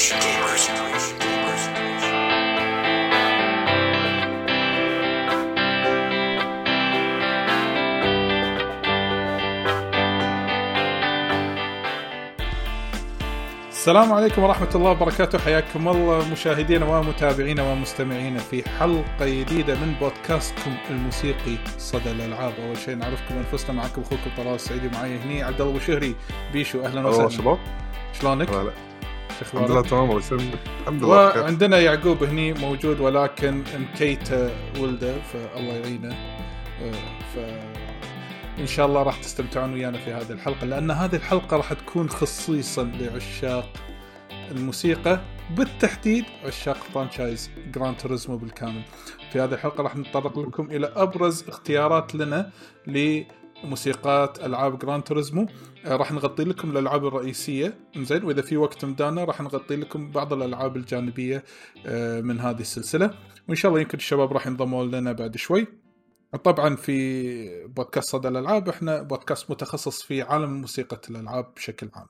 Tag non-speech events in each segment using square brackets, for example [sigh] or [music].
Generation Gamers. السلام عليكم ورحمة الله وبركاته. حياكم الله مشاهدينا ومتابعينا ومستمعينا في حلقة جديدة من بودكاستكم الموسيقي صدى الألعاب. أول شيء نعرفكم أنفسنا معكم أخوكم طلال السعيدي معي هني عبد الله شهري. بيشو أهلا وسهلا. شباب. شلونك؟ الحمد لله؟ تمام يسلمك الحمد لله وعندنا يعقوب هني موجود ولكن مكيت ولده فالله يعينه ف إن شاء الله راح تستمتعون ويانا في هذه الحلقة لأن هذه الحلقة راح تكون خصيصا لعشاق الموسيقى بالتحديد عشاق franchise Gran Turismo بالكامل. في هذه الحلقة راح نتطرق لكم إلى أبرز اختيارات لنا لموسيقات ألعاب جران توريزمو راح نغطي لكم الألعاب الرئيسية. زين وإذا في وقت مدانا راح نغطي لكم بعض الألعاب الجانبية آه، من هذه السلسلة. وإن شاء الله يمكن الشباب راح ينضموا لنا بعد شوي. طبعا في بودكاست صدى الألعاب إحنا بودكاست متخصص في عالم موسيقى الألعاب بشكل عام.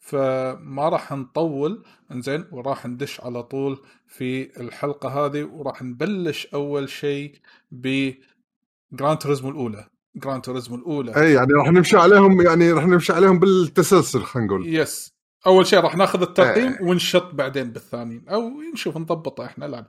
فما راح نطول إنزين وراح ندش على طول في الحلقة هذه وراح نبلش أول شيء ب Gran Turismo الأولى. Gran Turismo الأولى. إي يعني راح نمشي عليهم يعني راح نمشي عليهم بالتسلسل خلينا نقول. yes أول شيء راح ناخذ الترقيم إيه. ونشط بعدين بالثانيين. أو نشوف نضبطه إحنا لا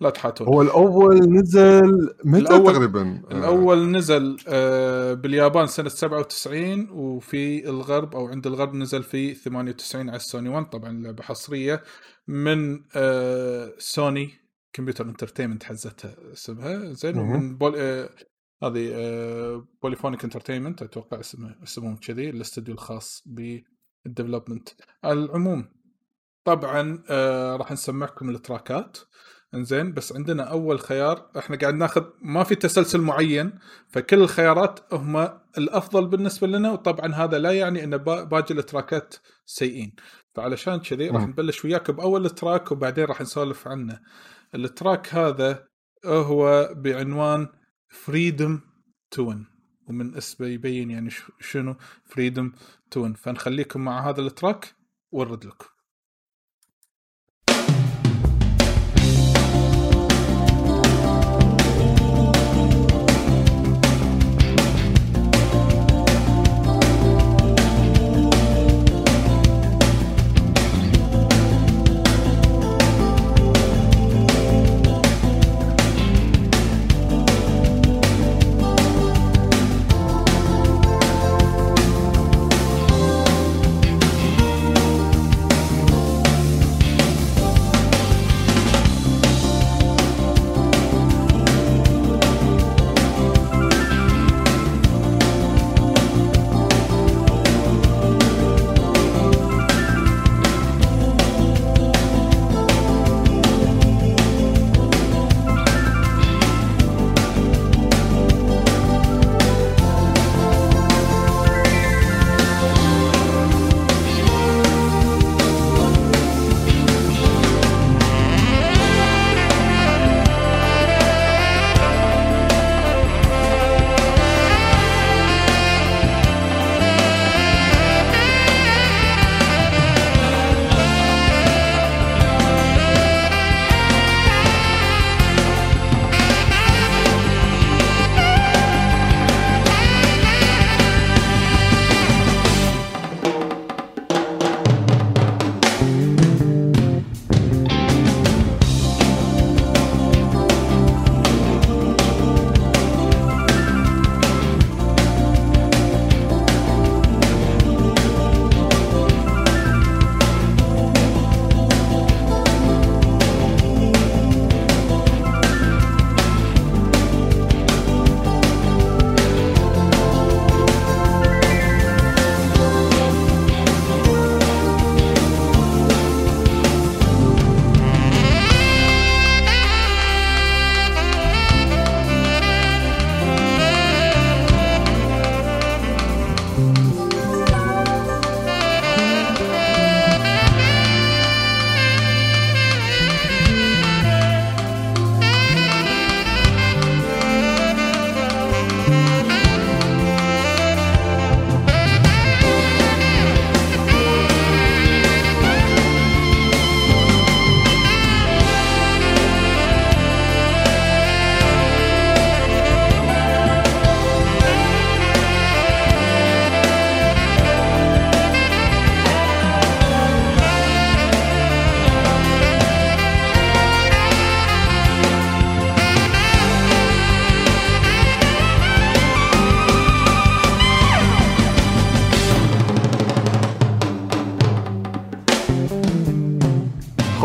لا تحاتون. هو الأول نزل متى الأول- تقريبا؟ آه، الأول نزل آه، باليابان سنة 97 وفي الغرب أو عند الغرب نزل في 98 على السوني 1 طبعا لعبة حصرية من آه، سوني computer entertainment حزتها اسمها. زين. ومن بول آه، هذه آه، بوليفونيك entertainment أتوقع اسمه اسمهم كذي الاستوديو الخاص بال development على العموم طبعا آه، راح نسمعكم ال tracks. إنزين بس عندنا أول خيار إحنا قاعد ناخذ ما في تسلسل معين فكل الخيارات هم الأفضل بالنسبة لنا وطبعا هذا لا يعني إن با- باقي التراكات سيئين. فعلشان كذي راح. نبلش وياك بأول track وبعدين راح نسولف عنه. ال track هذا هو بعنوان freedom tune ومن اسمه يبين يعني شنو freedom tune فنخليكم مع هذا ال track ونرد لكم.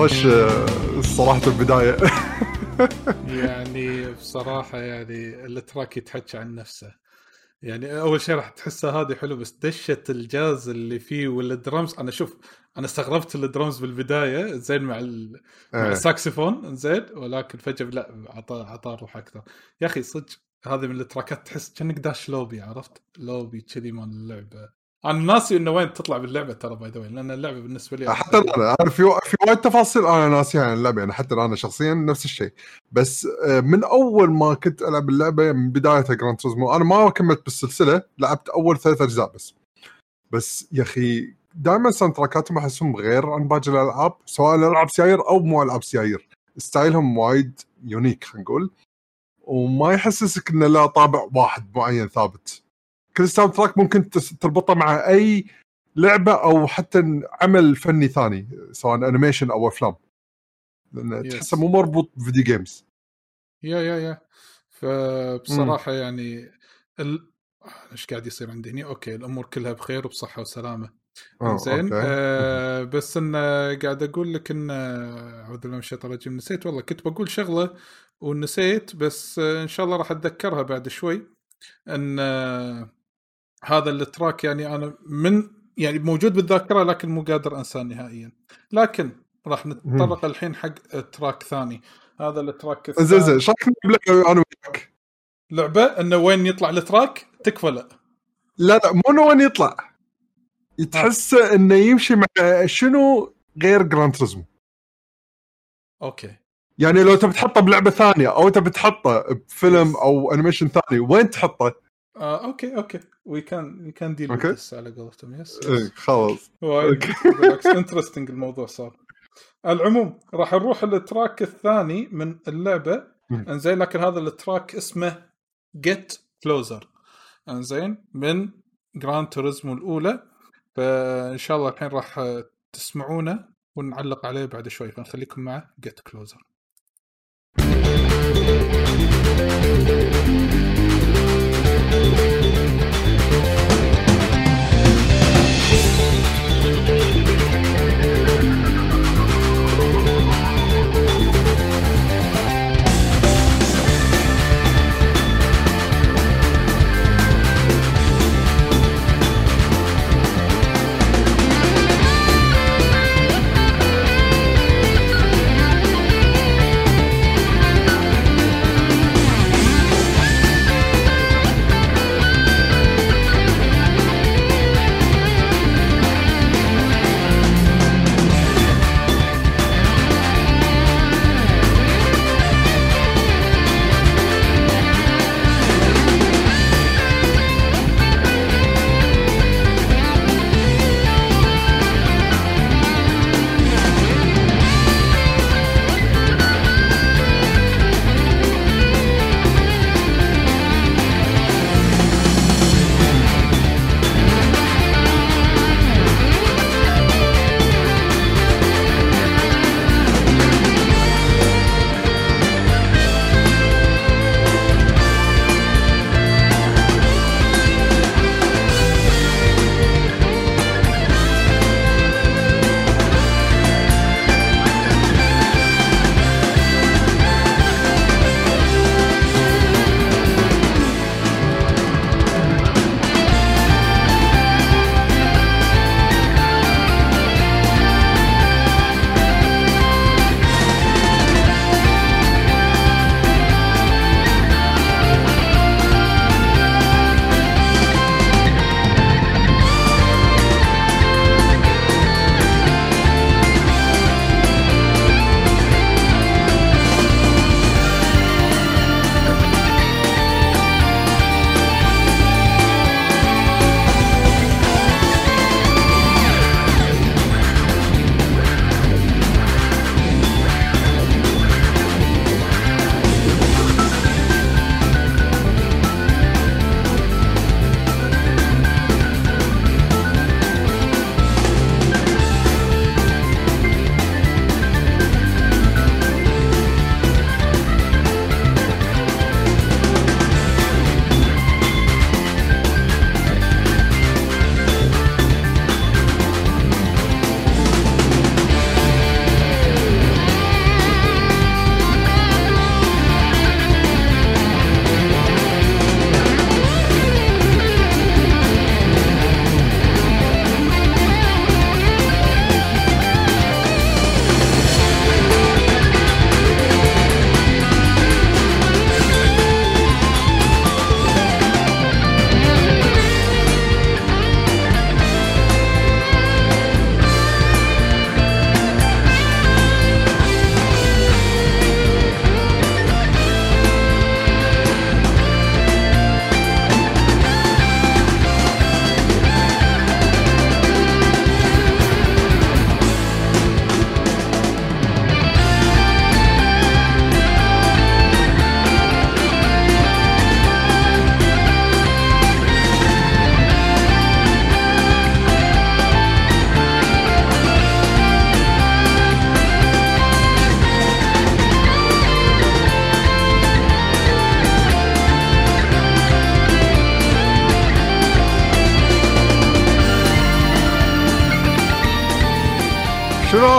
خوش آه، صراحة البداية. يعني بصراحة يعني ال track يتحكى عن نفسه. يعني أول شيء راح تحسه هذه حلو بس دشة الجاز اللي فيه والدرمز أنا شوف أنا استغربت الدرمز بالبداية زين مع ال... مع إيه. الساكسفون زين ولكن فجأة لا عطى عطى روح أكثر. يا أخي صدق هذه من ال tracks تحس كأنك داش لوبي عرفت؟ لوبي كذي مال اللعبة. أنا ناسي انه وين تطلع باللعبة ترى by the way لأن اللعبة بالنسبة لي حتى أنا في في وايد تفاصيل أنا ناسيها عن اللعبة يعني حتى أنا شخصيا نفس الشيء. بس آه، من أول ما كنت ألعب اللعبه من بدايتها جراند توريزمو أنا ما كملت بالسلسلة لعبت أول ثلاث أجزاء بس. بس يا أخي دائما soundtrack اتهم أحسهم غير عن باقي الألعاب سواء العاب سيايير أو مو ألعاب سيايير. ستايلهم وايد unique خلينا نقول. وما يحسسك إنه له طابع واحد معين ثابت. كل soundtrack ممكن تربطه مع أي لعبة أو حتى عمل فني ثاني سواء animation أو أفلام. لأن Yes. تحسه مو مربوط ب video games yeah yeah yeah. فبصراحة يعني ال... إيش قاعد يصير عندي؟ هنا أوكي الأمور كلها بخير وبصحة وسلامة. آه، زين أوكي. آه بس إن قاعد أقول لك إن اعوذ بالله من الشيطان الرجيم نسيت. والله كنت بقول شغلة ونسيت بس آه إن شاء الله راح أتذكرها بعد شوي. إن آه هذا ال track يعني أنا من يعني موجود بالذاكرة لكن مو قادر أنساه نهائيا. لكن راح نتطرق الحين حق track ثاني. هذا ال track زين زين الثاني إيش رايك نلعب أنا وياك؟ لعبة إنه وين يطلع ال track تكفى لا. لا لا مو وين يطلع. تحس إنه يمشي مع شنو؟ غير جراند توريزمو okay. يعني لو تبي تحطه بلعبة ثانية أو تبي تحطه بفيلم أو animation ثاني وين تحطه؟ آه okay okay. we can we can deal okay. على قولتهم yes إيه خلاص. بالعكس interesting الموضوع صار. العموم راح نروح ال track الثاني من اللعبة. إنزين لكن هذا ال track اسمه get closer إنزين من جراند توريزمو الأولى. فإن شاء الله الحين راح تسمعونه ونعلق عليه بعد شوي. فنخليكم مع get closer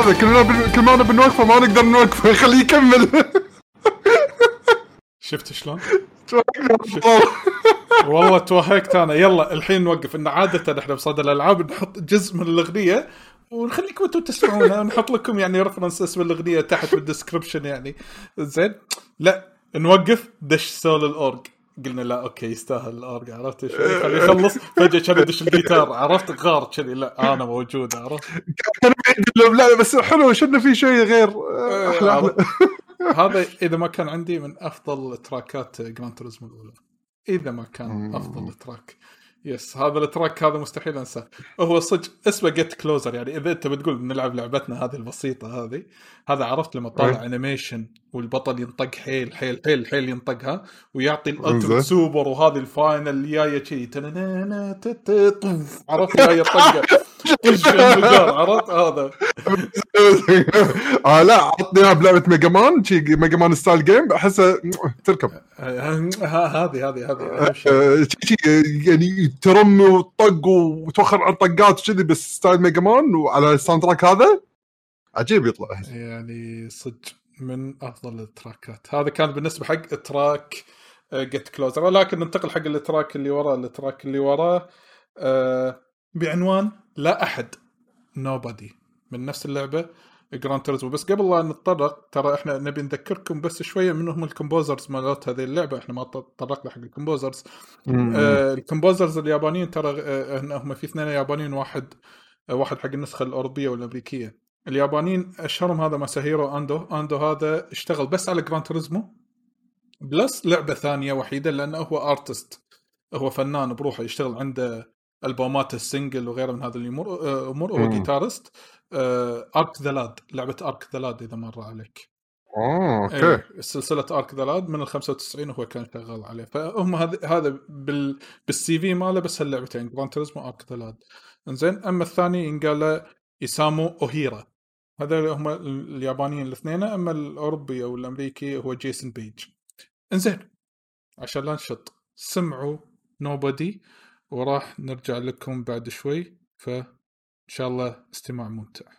هذا كلنا بن... كل ما أنا بنوقفه ما نقدر نوقفه خليه يكمل. شفت شلون؟ والله توهقت أنا. يلا الحين نوقف. إن عادة إحنا بصدى الألعاب نحط جزء من الأغنية ونخليكم أنتم تسمعونها ونحط [laughs] لكم يعني ريفرنس اسم الأغنية تحت بالدسكربشن يعني. زين؟ لا نوقف. دش سول الأورج. قلنا لا أوكي يستاهل الاورج عرفت؟ شوي خليه يخلص فجأة كان يدش الجيتار عرفت؟ غار كذي لا أنا موجود عرفت؟ كان بعيد لهم لا بس حلو شنو في شيء غير أحلى أحلى هذا إذا ما كان عندي من أفضل tracks جراند توريزمو الأولى. إذا ما كان. أفضل track. yes هذا ال track هذا مستحيل أنساه هو صدق اسمه get closer يعني إذا أنت بتقول نلعب لعبتنا هذه البسيطة هذه هذا عرفت لما طالع أي. animation والبطل ينطق حيل حيل حيل حيل ينطقها ويعطي. ال ultimate super وهذه ال final اللي جاية شي. عرفت جاية طقة [laughs] عرفت؟ هذا. آه لا عطني إياها بلعبة ميجا مان شي ميجا مان style game احسه تركب. هذه هذه هذه. آه، شي يعني ترم وطق وتوخر عن طقات وكذي بس style ميجا مان وعلى ال soundtrack هذا عجيب يطلع. يعني صدق من أفضل ال tracks. هذا كان بالنسبة حق track get closer ولكن ننتقل حق ال track اللي وراه. ال track اللي وراه آه، بعنوان لا أحد. nobody من نفس اللعبة. جراند توريزمو بس قبل لا نتطرق ترى إحنا نبي نذكركم بس شوية من هم ال composers مالت هذه اللعبة. إحنا ما تطرقنا حق ال composers آه ال composers اليابانيين ترى آه هم في اثنين يابانيين واحد آه واحد حق النسخة الأوروبية والأمريكية. اليابانيين أشهرهم هذا ماساهيرو اندو اندو هذا اشتغل بس على جراند توريزمو plus لعبة ثانية وحيدة لأنه هو artist هو فنان بروحه يشتغل عنده ألبومات ال single وغيره من هذه الأمور آه، امور هو مم. guitarist ارك ذا لاد لعبة ارك ذا لاد إذا مر عليك. آه okay. إيه، سلسلة ارك ذا لاد من ال 95 وهو كان شغال عليه. فهم هذا هذا بال بال CV ماله بس هاللعبتين جراند توريزمو ارك ذا لاد إنزين أما الثاني ينقال له إيسامو اوهيرا هذول هم اليابانيين الاثنين أما الأوروبي أو الأمريكي هو جيسون بيج إنزين عشان لا نشط سمعوا نوبادي وراح نرجع لكم بعد شوي فإن شاء الله استماع ممتع.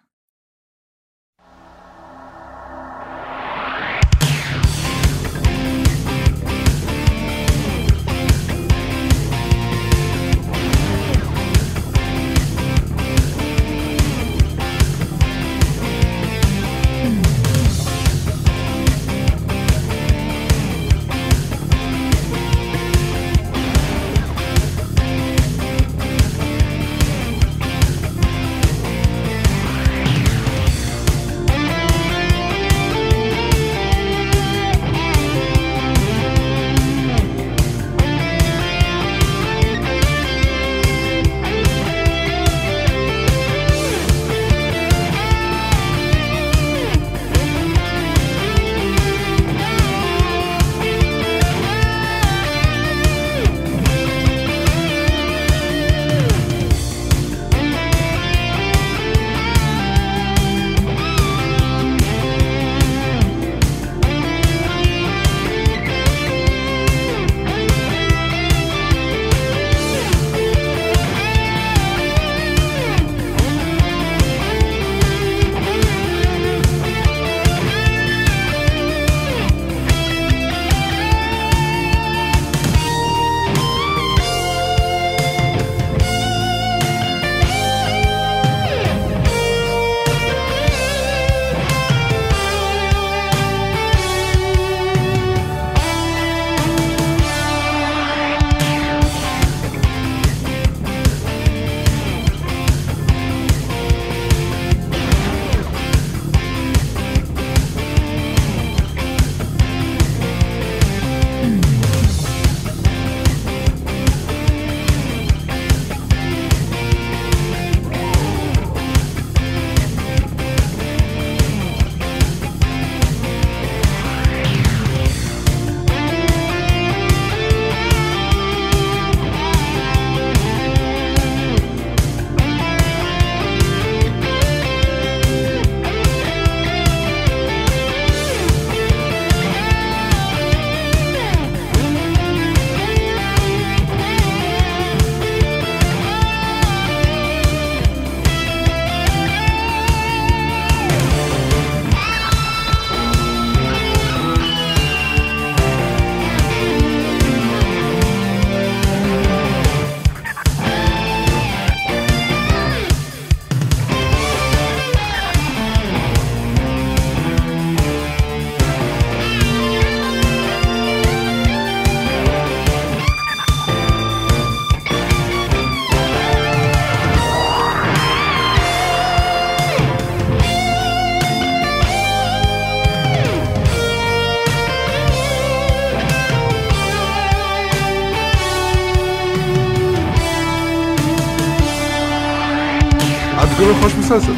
تقول خوش مسلسل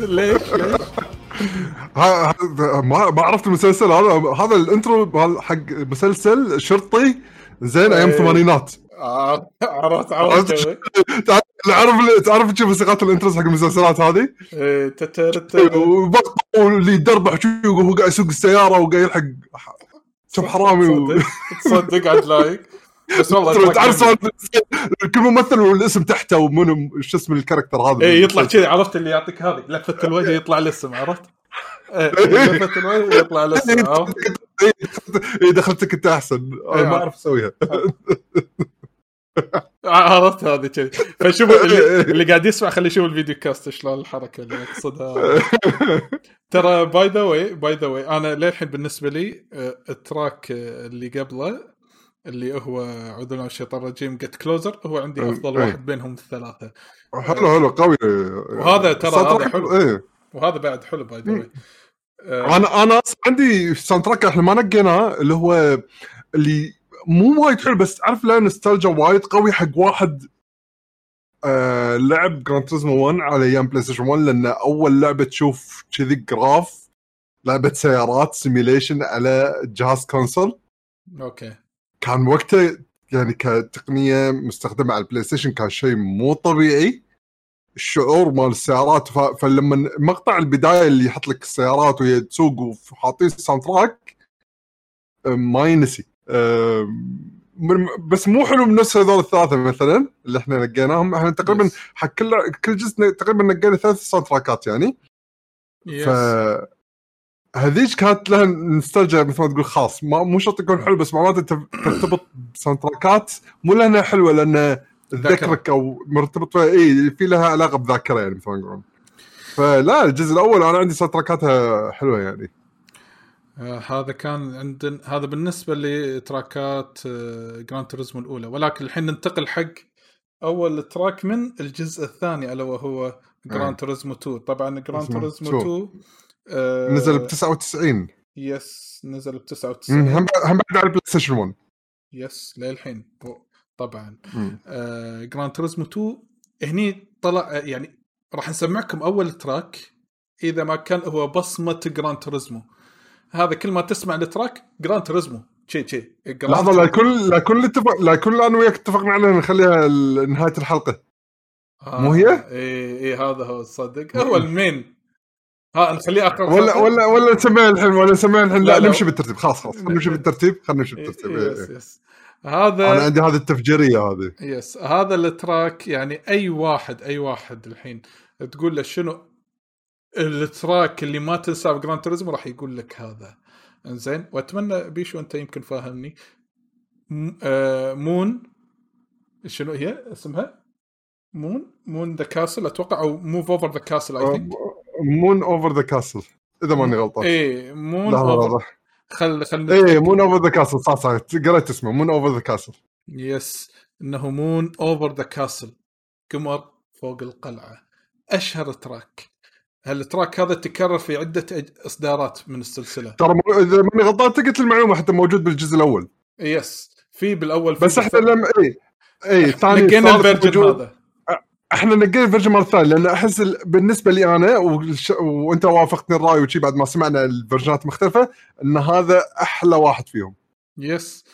[laughs] ليش ليش؟ ما ما عرفت المسلسل هذا هذا ال intro حق مسلسل شرطي زين أيام إيه. الثمانينات آه، عرفت عرفت. تعرف تعرف شو موسيقات ال intros حق المسلسلات هذه إيه،. وبط واللي يدربح وهو قاعد يسوق السيارة وقاعد يلحق شوف حرامي تصدق عاد like [laughs] بس والله تعرف كل ممثل والاسم تحته ومنو شو اسم ال character هذا إيه يطلع كذي عرفت اللي يعطيك هذه؟ لفه الوجه يطلع الاسم عرفت؟ إيه [laughs] لفه الوجه يطلع الاسم عرفت؟ إيه، دخلت- إيه، دخلتك أنت أحسن. ما إيه. أعرف أسويها. عرفت هذه كذي. فشوفوا [laughs] اللي, اللي قاعد يسمع خليه يشوف ال videocast شلون الحركة اللي أقصدها. [laughs] ترى by the way by the way أنا للحين بالنسبة لي آه، ال track آه، اللي قبله اللي هو من الشيطان الرجيم get closer هو عندي أفضل إيه. واحد بينهم الثلاثة. حلو حلو قوي. وهذا ترى هذا حلو. إيه. وهذا بعد حلو by the way أنا أنا عندي soundtrack إحنا ما نقيناه اللي هو اللي مو وايد حلو بس تعرف له نوستالجيا وايد قوي حق واحد آه لعب Gran Turismo 1 على أيام PlayStation 1 لأنه أول لعبة تشوف كذي graph لعبة سيارات simulation على جهاز console okay. كان وقته يعني كتقنية مستخدمة على ال PlayStation كان شيء مو طبيعي الشعور مال السيارات ف... فلما مقطع البداية اللي يحط لك السيارات وهي تسوق وحاطين ال soundtrack ما ينسي بس مو حلو من نفس هذول الثلاثة مثلا اللي إحنا نقيناهم إحنا تقريبا. حق كل كل جزء تقريبا نقينا ثلاث soundtrack ات يعني yes. ف هذيك كانت لها نوستالجيا مثل ما تقول خاص. ما مو شرط يكون حلو بس مرات انت ترتبط ب soundtrack ات مو لأنها حلوة لأن تذكرك أو مرتبط فيها إي في لها علاقة بذاكرة يعني مثل ما يقولون. فلا الجزء الأول أنا عندي soundtrack اتها حلوة يعني. آه هذا كان عندنا هذا بالنسبة ل track ات آه Gran Turismo الأولى. ولكن الحين ننتقل حق أول track من الجزء الثاني ألا وهو Gran Turismo 2 طبعا Gran Turismo 2 آه نزل ب 99 yes نزل ب مم، 99 هم بعد- هم بعد على ال PlayStation 1 yes للحين. طبعا. مم. آه Gran Turismo 2 هني طلع آه، يعني راح نسمعكم أول track إذا ما كان هو بصمة Gran Turismo هذا كل ما تسمع ال track Gran Turismo شي شي. لحظة لا يكون لا يكون اتفق لا يكون أنا وياك اتفقنا على نخليها نهاية الحلقة. مو هي؟ اي اي هذا هو تصدق هو ال main. ها نخليه آخر ولا؟ ولا ولا نسميها الحين ولا نسميها الحين لا، لا, لا. نمشي بالترتيب. خلاص خلاص. خلينا نمشي بالترتيب خلينا نمشي إي- بالترتيب. yes. yes. أنا هذا عندي هذه التفجيرية هذه. yes هذا ال track يعني أي واحد أي واحد الحين تقول له شنو ال track اللي ما تنساه ب Gran Turismo راح يقول لك هذا. إنزين وأتمنى بيشو أنت يمكن فاهمني. م- آه، moon شنو هي اسمها؟ moon moon the castle أتوقع أو move over the castle I think Moon Over the Castle إذا ماني غلطان. اي Moon Over خل خل اي Moon Over the Castle صح صح. قريت اسمه Moon Over the Castle yes إنه Moon Over the Castle قمر فوق القلعة. أشهر track. هال track هذا تكرر في عدة إصدارات من السلسلة؟ ترى إذا ماني غلطان قلت المعلومة حتى موجود بالجزء الأول. yes في بالأول في بس إحنا لما اي اي الثاني نقينا ال version. هذا. إحنا نقينا ال version مال الثاني لأن أحس ال- بالنسبة لي أنا والش... وأنت وافقتني الرأي وشي بعد ما سمعنا ال version ات المختلفه إن هذا أحلى واحد فيهم. yes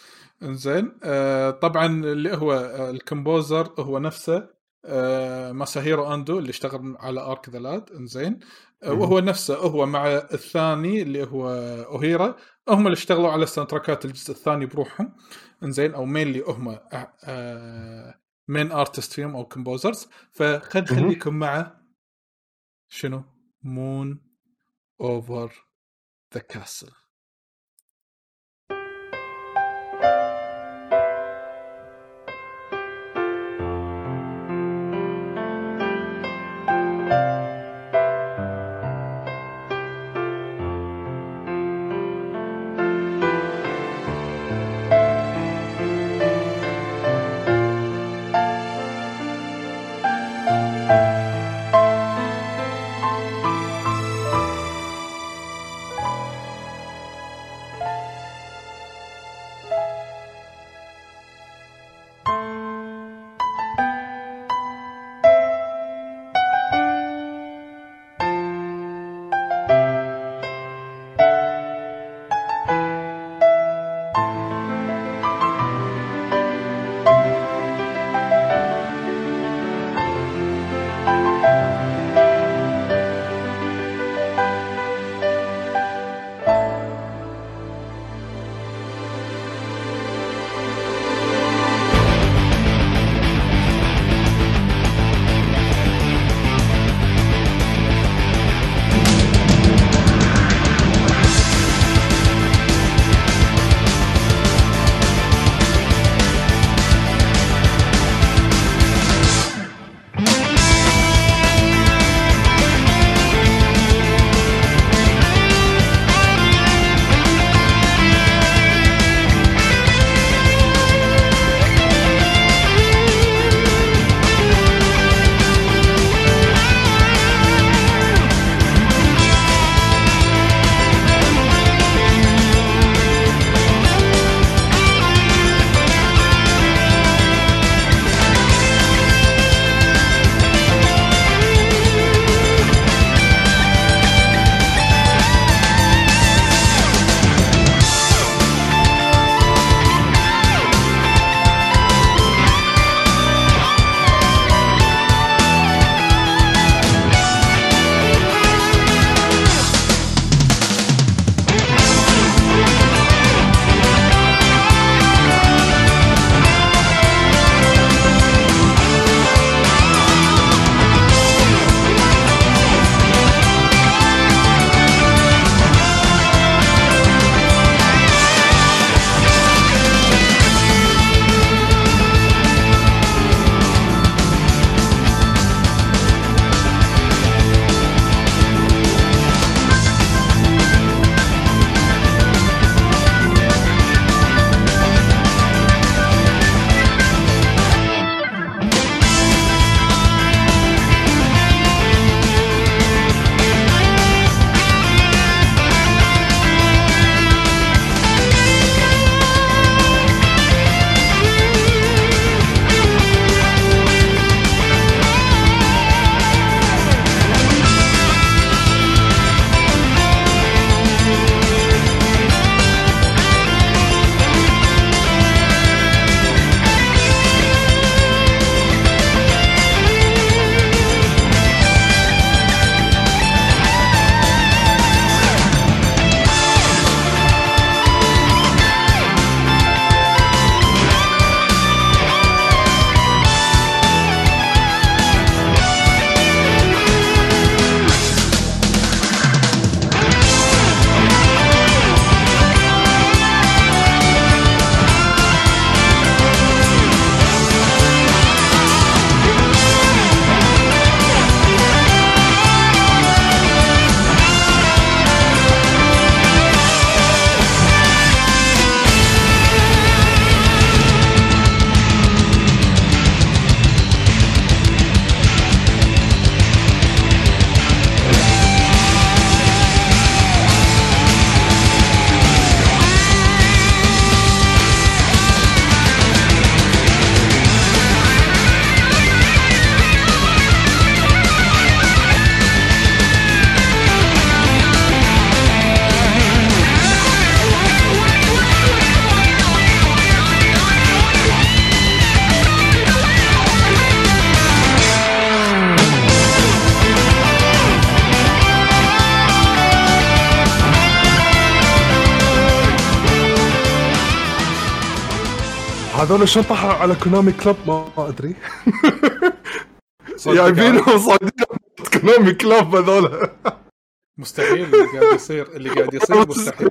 إنزين. آه طبعا اللي هو آه ال composer هو نفسه آه ماساهيرو أندو اللي اشتغل على Arc the Lad إنزين. آه. وهو نفسه هو مع الثاني اللي هو أوهيرا. هم اللي اشتغلوا على soundtrack ات الجزء الثاني بروحهم. إنزين. أو mainly هم آه main artist فيهم أو composers فخل مهم. نخليكم مع شنو؟ Moon Over the Castle هذول شلون طاحوا على Konami Club؟ ما أدري. جايبينهم صادقين Konami Club هذول. مستحيل اللي قاعد يصير اللي قاعد يصير [laughs] مستحيل.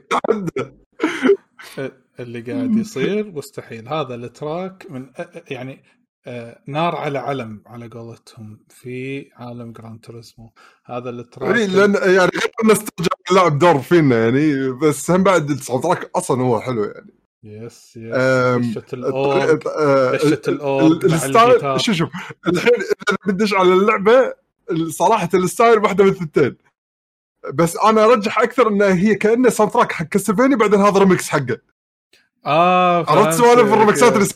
اللي قاعد يصير مستحيل. هذا ال track من يعني آه، نار على علم على قولتهم في عالم Gran Turismo. هذا ال track يعني لأن يعني غير إنه استرجع اللاعب دور فينا يعني بس هم بعد ال soundtrack أصلا هو حلو يعني. yes yes. دشة ال organ دشة ال organ ال style شوف شوف. الحين إذا بدش على اللعبة صراحة ال style واحدة من الثنتين. بس أنا أرجح أكثر انها هي كأنه soundtrack حق Castlevania بعدين هذا ريمكس حقه. آه عرفت سوالف الريمكسات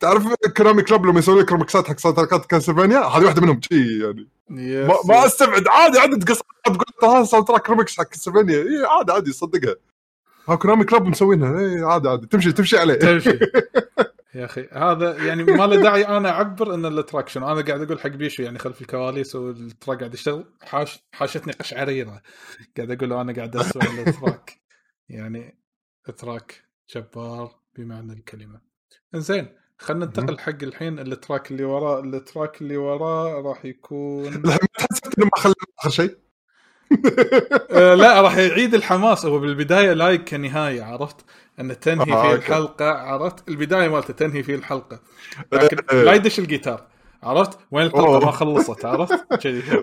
تعرف Konami Club لما يسوي لك ريمكسات حق soundtrack ات Castlevania هذه واحدة منهم. شي يعني. ما, ما. أستبعد. عادي عدد قصات تقول هذا soundtrack remix حق Castlevania عادي عادي صدقها. ها Konami Club مسوينها. اي عادي عادي. تمشي تمشي عليه. تمشي. [laughs] يا أخي هذا يعني ما له داعي أنا أعبر إن ال track شنو أنا قاعد أقول حق بيشو يعني خلف الكواليس وال track قاعد يشتغل حاش حاشتني قشعريرة. قاعد أقول له أنا قاعد اسمع ال track يعني track جبار بمعنى الكلمة. زين خلينا ننتقل حق الحين ال track اللي وراه ال track اللي وراه راح يكون ما حسبت إنه ما خلى آخر شيء؟ [laughs] لا راح يعيد الحماس هو بالبداية like كنهاية عرفت أن تنهي آه، فيه. الحلقة عرفت البداية مالته تنهي فيه الحلقة لكن إيه. لا يدش الجيتار عرفت وين الحلقة. ما خلصت عرفت كذي. [laughs]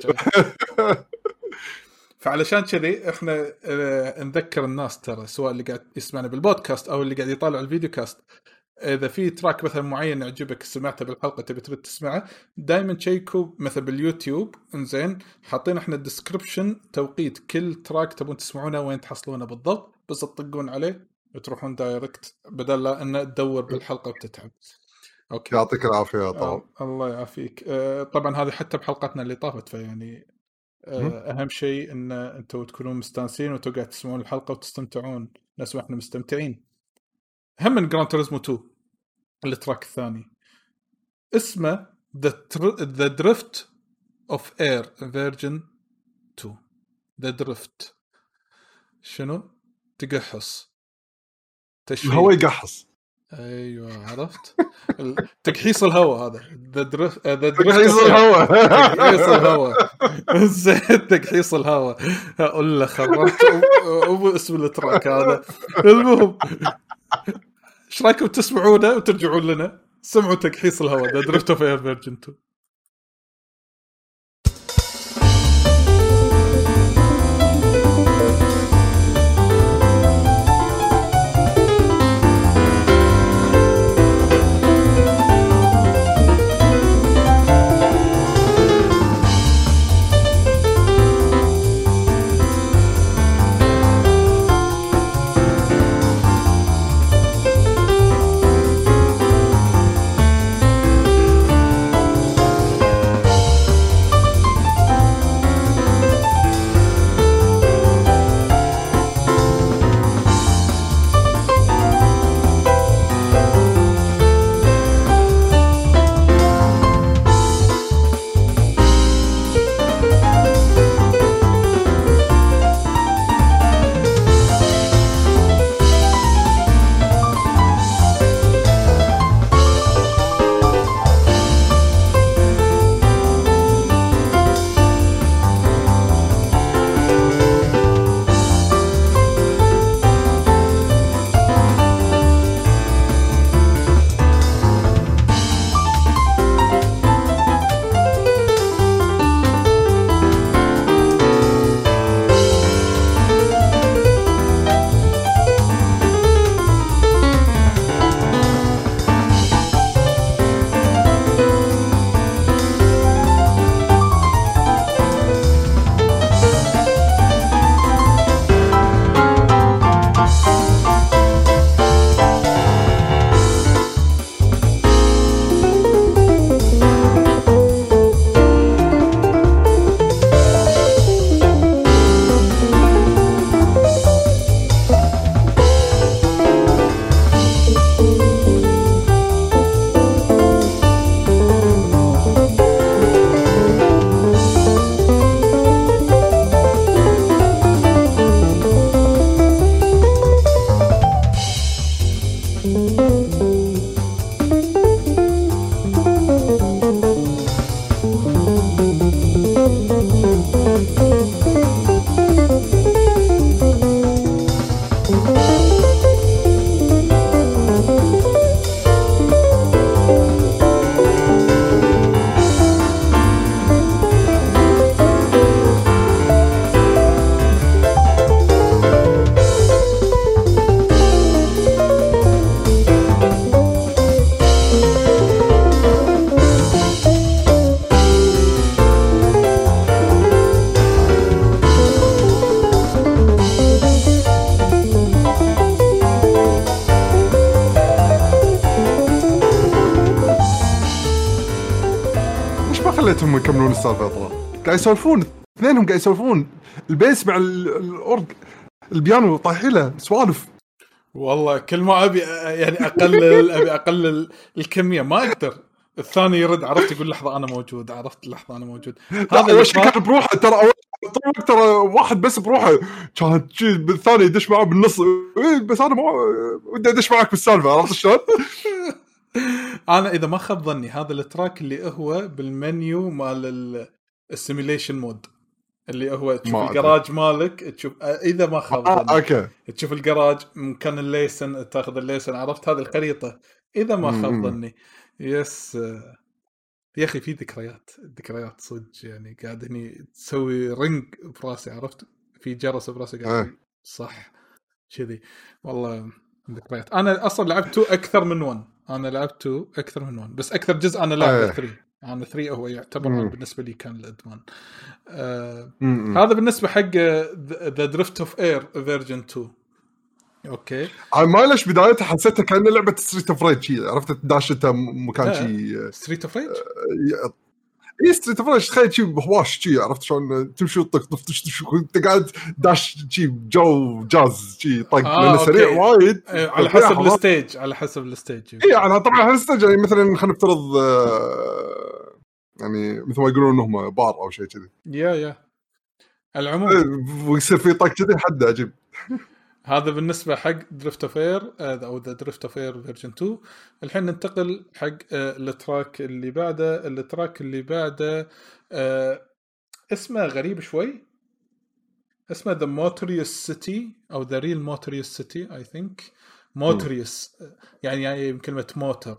فعلشان كذي إحنا آه، نذكر الناس ترى سواء اللي قاعد يسمعنا بالبودكاست أو اللي قاعد يطالع ال video cast إذا في track مثلا معين يعجبك سمعته بالحلقة تبي تريد تسمعه دائما تشيكوا مثلا باليوتيوب إنزين حاطين إحنا ال description توقيت كل track تبون تسمعونه وين تحصلونه بالضبط بس تطقون عليه وتروحون direct بدل لا ان تدور بالحلقة وتتعب. okay. يعطيك العافية طبعا آه، الله يعافيك. آه، طبعا هذه حتى بحلقاتنا اللي طافت فيعني آه،. أهم شيء إن أنتم تكونون مستانسين وأنتم قاعد تسمعون الحلقة وتستمتعون. نفس ما إحنا مستمتعين. هم من Gran Turismo 2 ال track الثاني. اسمه The Drift of Air version 2 the drift شنو؟ تقحص. تشفير الهواء يقحص. أيوه عرفت؟ تقحيص الهواء هذا. the drift the تقحيص الهواء. تقحيص الهواء. زين تقحيص الهواء. أقول له خربت اسم ال track هذا. المهم إيش رأيكم تسمعونه وترجعون لنا؟ سمعوا تقحيص الهواء The Drift of Air version 2 يكملون السالفة ترى قاعد يسولفون اثنينهم قاعد يسولفون. البيس مع ال- الأورج البيانو طايحين له سوالف. والله كل ما أبي يعني اقلل [laughs] أبي اقلل الكمية ما أقدر. الثاني يرد عرفت يقول لحظة أنا موجود عرفت لحظة أنا موجود. هذا أول شيء كان بروحه ترى أول طول ترى واحد بس بروحه. كان شي بالثاني يدش معه بالنص. إيه بس أنا ما ودي أدش معك بالسالفة عرفت شلون؟ [laughs] [laughs] أنا إذا ما خاب ظني هذا ال track اللي هو بالمنيو مال ال simulation mode اللي هو تشوف ما. الجراج مالك تشوف آه، إذا ما خاب آه ظني. okay. تشوف الجراج مكان ال license تاخذ ال license عرفت؟ هذه الخريطة. إذا ما خاب. ظني. yes آه، يا أخي في ذكريات ذكريات صدق يعني قاعد هني تسوي ring براسي عرفت؟ في جرس براسي قاعد. يقول صح. كذي. والله ذكريات. أنا أصلا لعبت أكثر من 1 أنا لعبت أكثر من 1 بس أكثر جزء أنا إيه. 3 أنا 3 هو يعتبر مم. بالنسبة لي كان الادمان آه. هذا بالنسبة حق ذا درفت اوف اير فيرجن 2 أوكي أنا ما ليش بدايتها حسيتها كان لعبة ستريت اوف شي عرفت تداش انت مكان. شي ستريت اوف ريج اي ستريت ريد تخيل شي بهواش شي عرفت شلون؟ تمشي وتطق طف طش طش وانت قاعد داش شي جو جاز شي طق آه، لأنه سريع. وايد. على فيها حسب. الستيج على حسب الستيج. اي يعني طبعا هالستيج يعني مثلا خلينا نفترض آه، يعني مثل ما يقولون انهم بار أو شيء كذي. يا يا. العموم. إيه، ويصير في طق كذي حد عجيب هذا بالنسبة حق درفت اوف اير أو ذا درفت اوف اير فيرجن 2 الحين ننتقل حق آه، التراك اللي بعده. التراك اللي بعده آه، اسمه غريب شوي. اسمه The Motorious City أو The Real Motorious City I think Motorious يعني يعني من كلمه موتر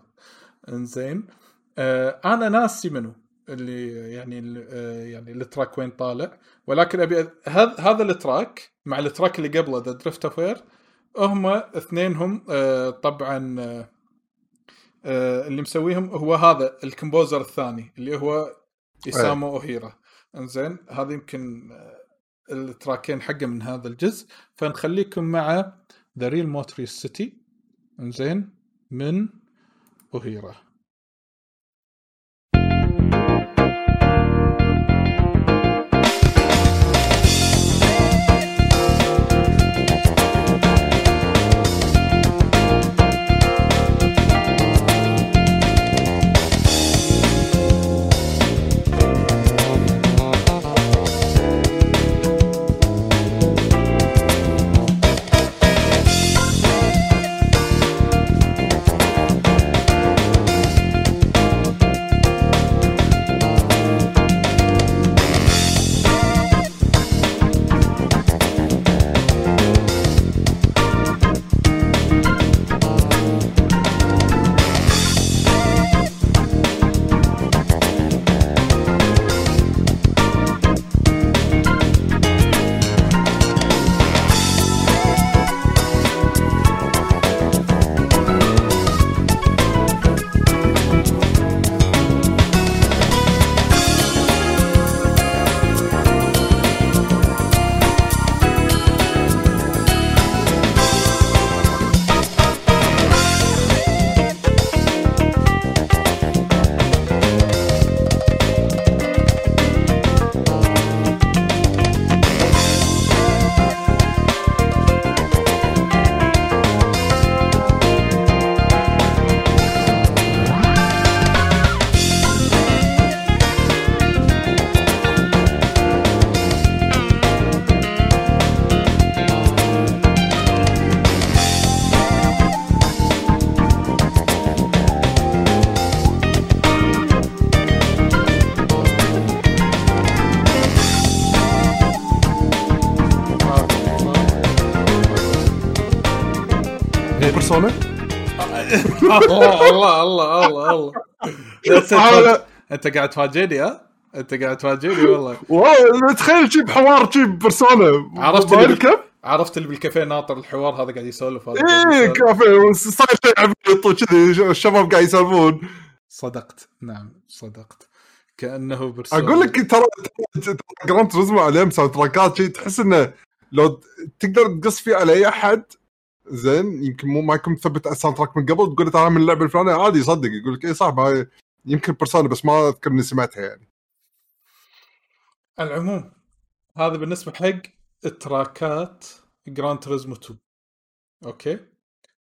إنزين. آه أنا ناسي منه اللي يعني آه يعني ال track وين طالع. ولكن أبي هذا ال track مع ال track اللي قبله The Drift of Air هم اثنينهم آه طبعا آه آه اللي مسويهم هو هذا ال composer الثاني اللي هو إسامو أوهيرا. إنزين هذا يمكن آه، التراكين حقه من هذا الجزء. فنخليكم مع The Real Motorious City إنزين من أوهيرا. الله الله الله الله الله. أنت قاعد تفاجئني ها؟ أنت قاعد تفاجئني والله. والله تخيل شي بحوار شي Persona. عرفت اللي؟ عرفت اللي بالكافيه ناطر الحوار هذا قاعد يسولف هذا. قاعد إيه يسولف. كافي صار شيء عبيط وكذي الشباب قاعد يسولفون. صدقت. نعم صدقت. كأنه Persona أقول لك ترى Gran Turismo عليه sound track ات شيء تحس إنه لو تقدر تقص فيه على أي أحد زين يمكن مو ما يكون مثبت ال sound track من قبل تقول ترى من اللعبة الفلانية. عادي يصدق يقول لك اي صح يمكن Persona بس ما أذكر إني سمعتها يعني. على العموم هذا بالنسبة حق ال track ات Gran Turismo 2 okay؟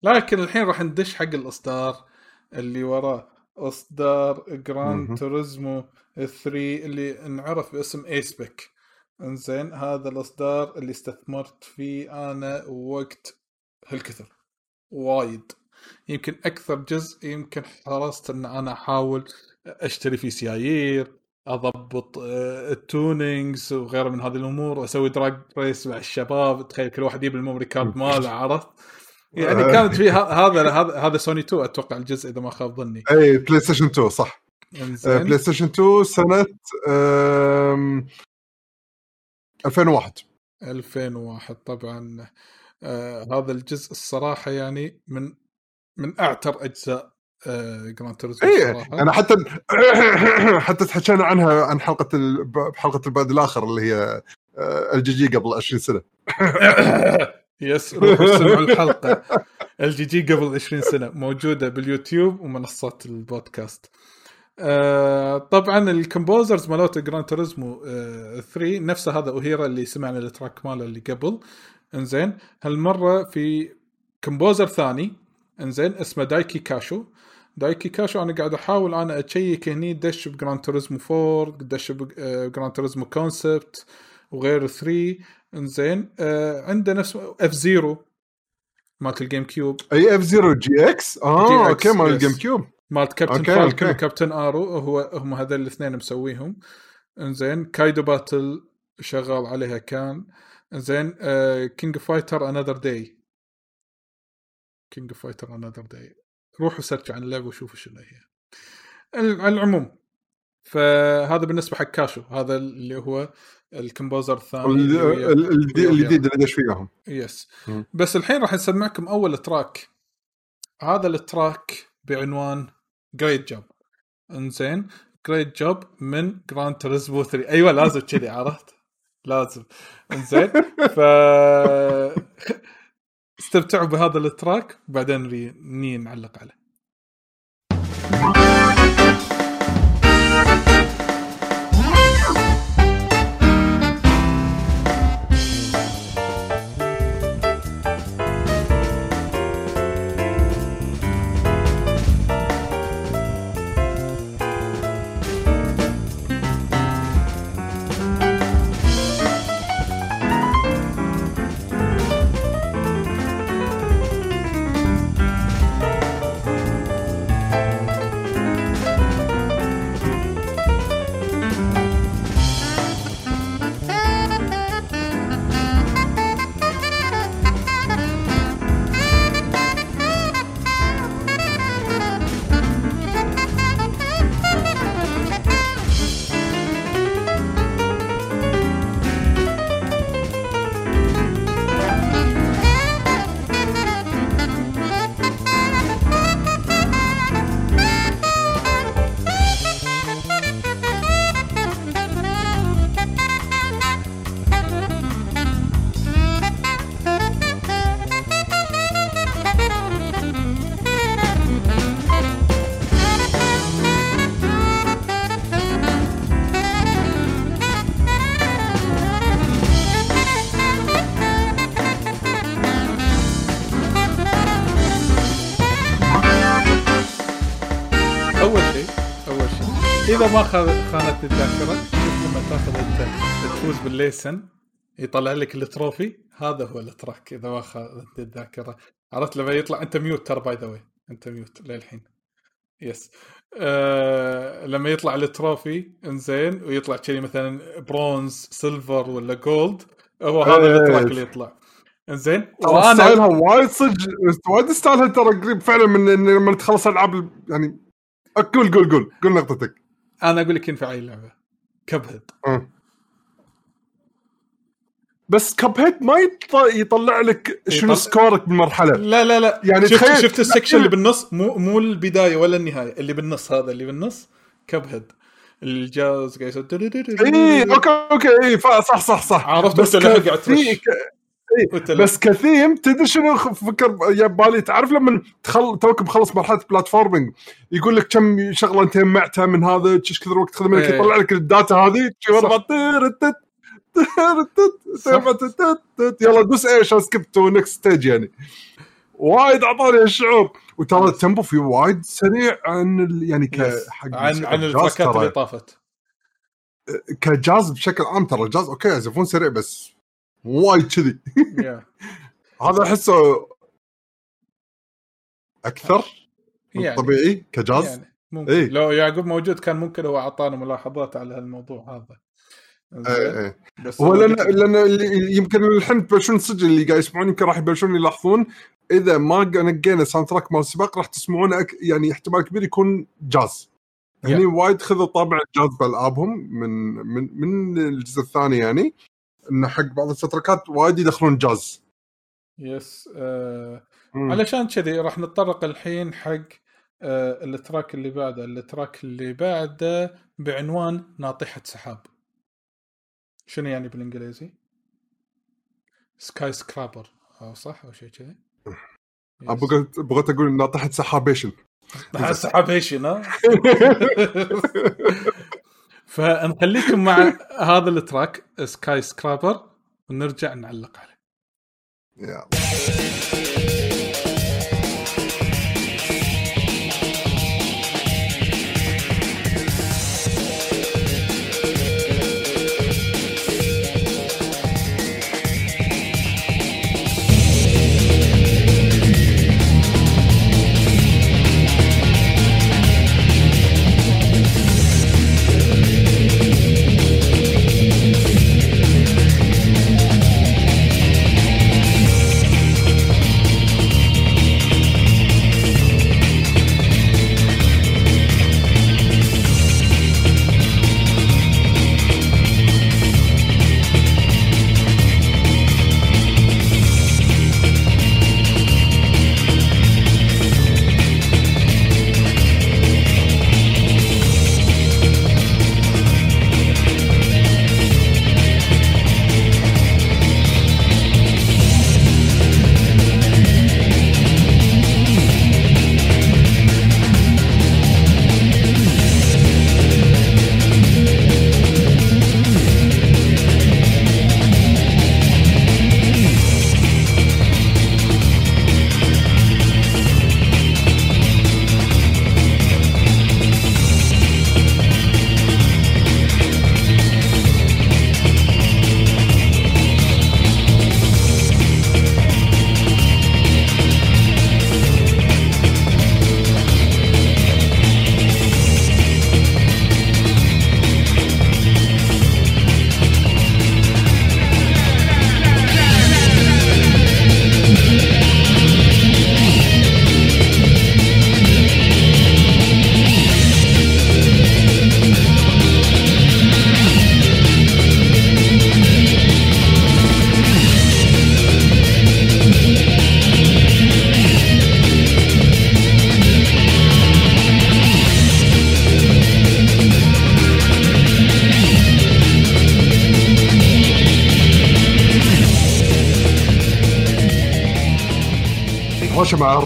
لكن الحين راح ندش حق الإصدار اللي وراه. إصدار Gran. Turismo 3 اللي انعرف باسم A-Spec إنزين هذا الإصدار اللي استثمرت فيه أنا وقت هالكثر. وايد. يمكن أكثر جزء يمكن حرصت إن أنا أحاول أشتري فيه سيايير أضبط آه، ال tunings وغيره من هذه الأمور واسوي drag race مع الشباب. تخيل كل واحد يجيب ال memory card [laughs] ماله عرفت؟ يعني كانت في هذا هذا هذا سوني 2 أتوقع الجزء إذا ما خاب ظني. أي PlayStation 2 صح. آه، إنزين. بلاي ستيشن 2 سنة آم، 2001 2001 طبعا. آه هذا الجزء الصراحة يعني من من أعتى أجزاء آه Gran Turismo اي الصراحه أنا حتى [coughs] حتى تحكينا عنها عن حلقة ال... بحلقه البعد الآخر اللي هي ال GG قبل 20 سنة. [coughs] yes روحوا اسمعوا الحلقة. الجي جي قبل 20 سنة موجودة باليوتيوب ومنصات البودكاست. آه طبعا ال composers مالت Gran Turismo آه 3 نفسه هذا اوهيرا اللي سمعنا ال track ماله اللي قبل. إنزين. هالمرة في composer ثاني إنزين اسمه دايكي كاشو. دايكي كاشو أنا قاعد أحاول أنا اشيك هني دش ب Gran Turismo 4 دش ب Gran توريزمو كونسبت وغير 3 إنزين آه عنده نفس F-Zero مالت ال GameCube. أي F 0 GX آه GX okay مال. ال GameCube. مالت Captain okay. وكابتن ارو هو هم هذول الاثنين مسويهم. إنزين Kaido Battle شغال عليها كان. انزين King Fighter Another Day King Fighter Another Day روحوا search عن اللعبة وشوفوا شنو هي. على العموم فهذا بالنسبة حق كاشو. هذا اللي هو ال composer الثاني الجديد الجديد اللي دش فيهم. yes. بس الحين راح نسمعكم أول track هذا ال track بعنوان Great Job إنزين Great Job من Gran Turismo 3 أيوه لازم كذي عرفت؟ لازم. إنزين ف [laughs] استمتعوا بهذا ال track وبعدين نعلق عليه. ما خا- خانت الذاكرة. شوف لما تاخذ أنت تفوز بال license. يطلع لك ال trophy. هذا هو ال track إذا ما خانت الذاكرة. عرفت لما يطلع أنت mute ترى by the way أنت mute للحين. yes آه لما يطلع ال trophy إنزين ويطلع كذي مثلا bronze silver ولا gold هو هذا إيه. ال track اللي يطلع. إنزين؟ ترى style ها وايد صدق وايد style ها ترى قريب. فعلا من إن لما تخلص العاب ال- يعني قول قول قول. قول نقطتك. أنا أقول لك ينفع أي لعبة. Cuphead. بس Cuphead ما يط- يطلع لك شنو يطلع- سكورك بالمرحلة. لا لا لا. يعني شفت تخيل- شفت ال section اللي بالنص؟ مو مو البداية ولا النهاية اللي بالنص هذا اللي بالنص. Cuphead الجاز قاعد يسوي اي okay okay اي صح صح صح. عرفت بس قاعد في. بس كثيم تدري شنو فكر يا بالي تعرف لما تخل توك مخلص مرحلة platforming يقول لك كم شغلة أنت جمعتها من هذا إيش كثر وقت خذ منك إيه. يطلع لك ال data هذه. يلا دوس عشان skip to next stage يعني وايد أعطاني هالشعور وترى ال tempo فيه وايد سريع عن ال- يعني ك. حق عن عن ال track ات. اللي طافت كجاز بشكل عام ترى الجاز okay يعزفون سريع بس وايد كذي. [laughs] هذا أحسه أكثر يعني طبيعي كجاز يعني ممكن إيه. لو يعقوب موجود كان ممكن هو أعطانا ملاحظات على هالموضوع هذا زين؟ إيه. بس هو لأن لأن يمكن الحين تبلشون صدق اللي قاعد يسمعون يمكن راح يبلشون يلاحظون إذا ما نقينا soundtrack مال السباق راح تسمعونه أك... يعني احتمال كبير يكون جاز هني وايد خذوا طابع الجاز بالعابهم من من من الجزء الثاني يعني إنه حق بعض ال track ات وايد يدخلون جاز. yes آه مم. علشان كذي راح نتطرق الحين حق آه ال track اللي بعده. ال track اللي بعده بعنوان ناطحة سحاب. شنو يعني بالإنجليزي؟ skyscraper أو صح أو شيء كذي؟ أنا بغيت بغيت أقول ناطحة سحابيشن. ناطحة سحاب إيش ها؟ فنخليكم مع [laughs] هذا ال track skyscraper ونرجع نعلق عليه يلا.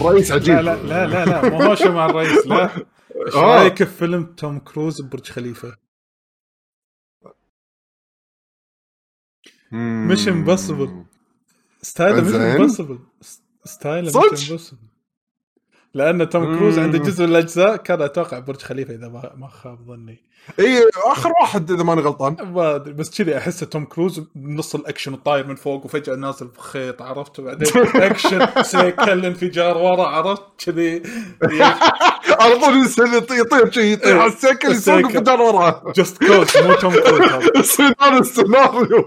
الرئيس عجيب لا لا لا لا مو هوشة مع الرئيس لا [laughs] إيش آه. رأيك في فيلم توم كروز ببرج خليفة؟ Mission Impossible. style ه Mission. Impossible style ه؟ Mission Impossible لأن توم كروز. عنده جزء من الأجزاء كان أتوقع برج خليفة إذا ما خاب ظني اي آخر واحد إذا ماني غلطان. ما أدري بس كذي أحس توم كروز بنص الأكشن وطاير من فوق وفجأة نازل بخيط عرفت؟ وبعدين أكشن [laughs] سيكل انفجار ورا عرفت؟ كذي. على طول يطير يطير شي يطير على السيكل يسوق السيكل. فجار وراه. Just Cause مو توم كروز هذا. [laughs] السيناريو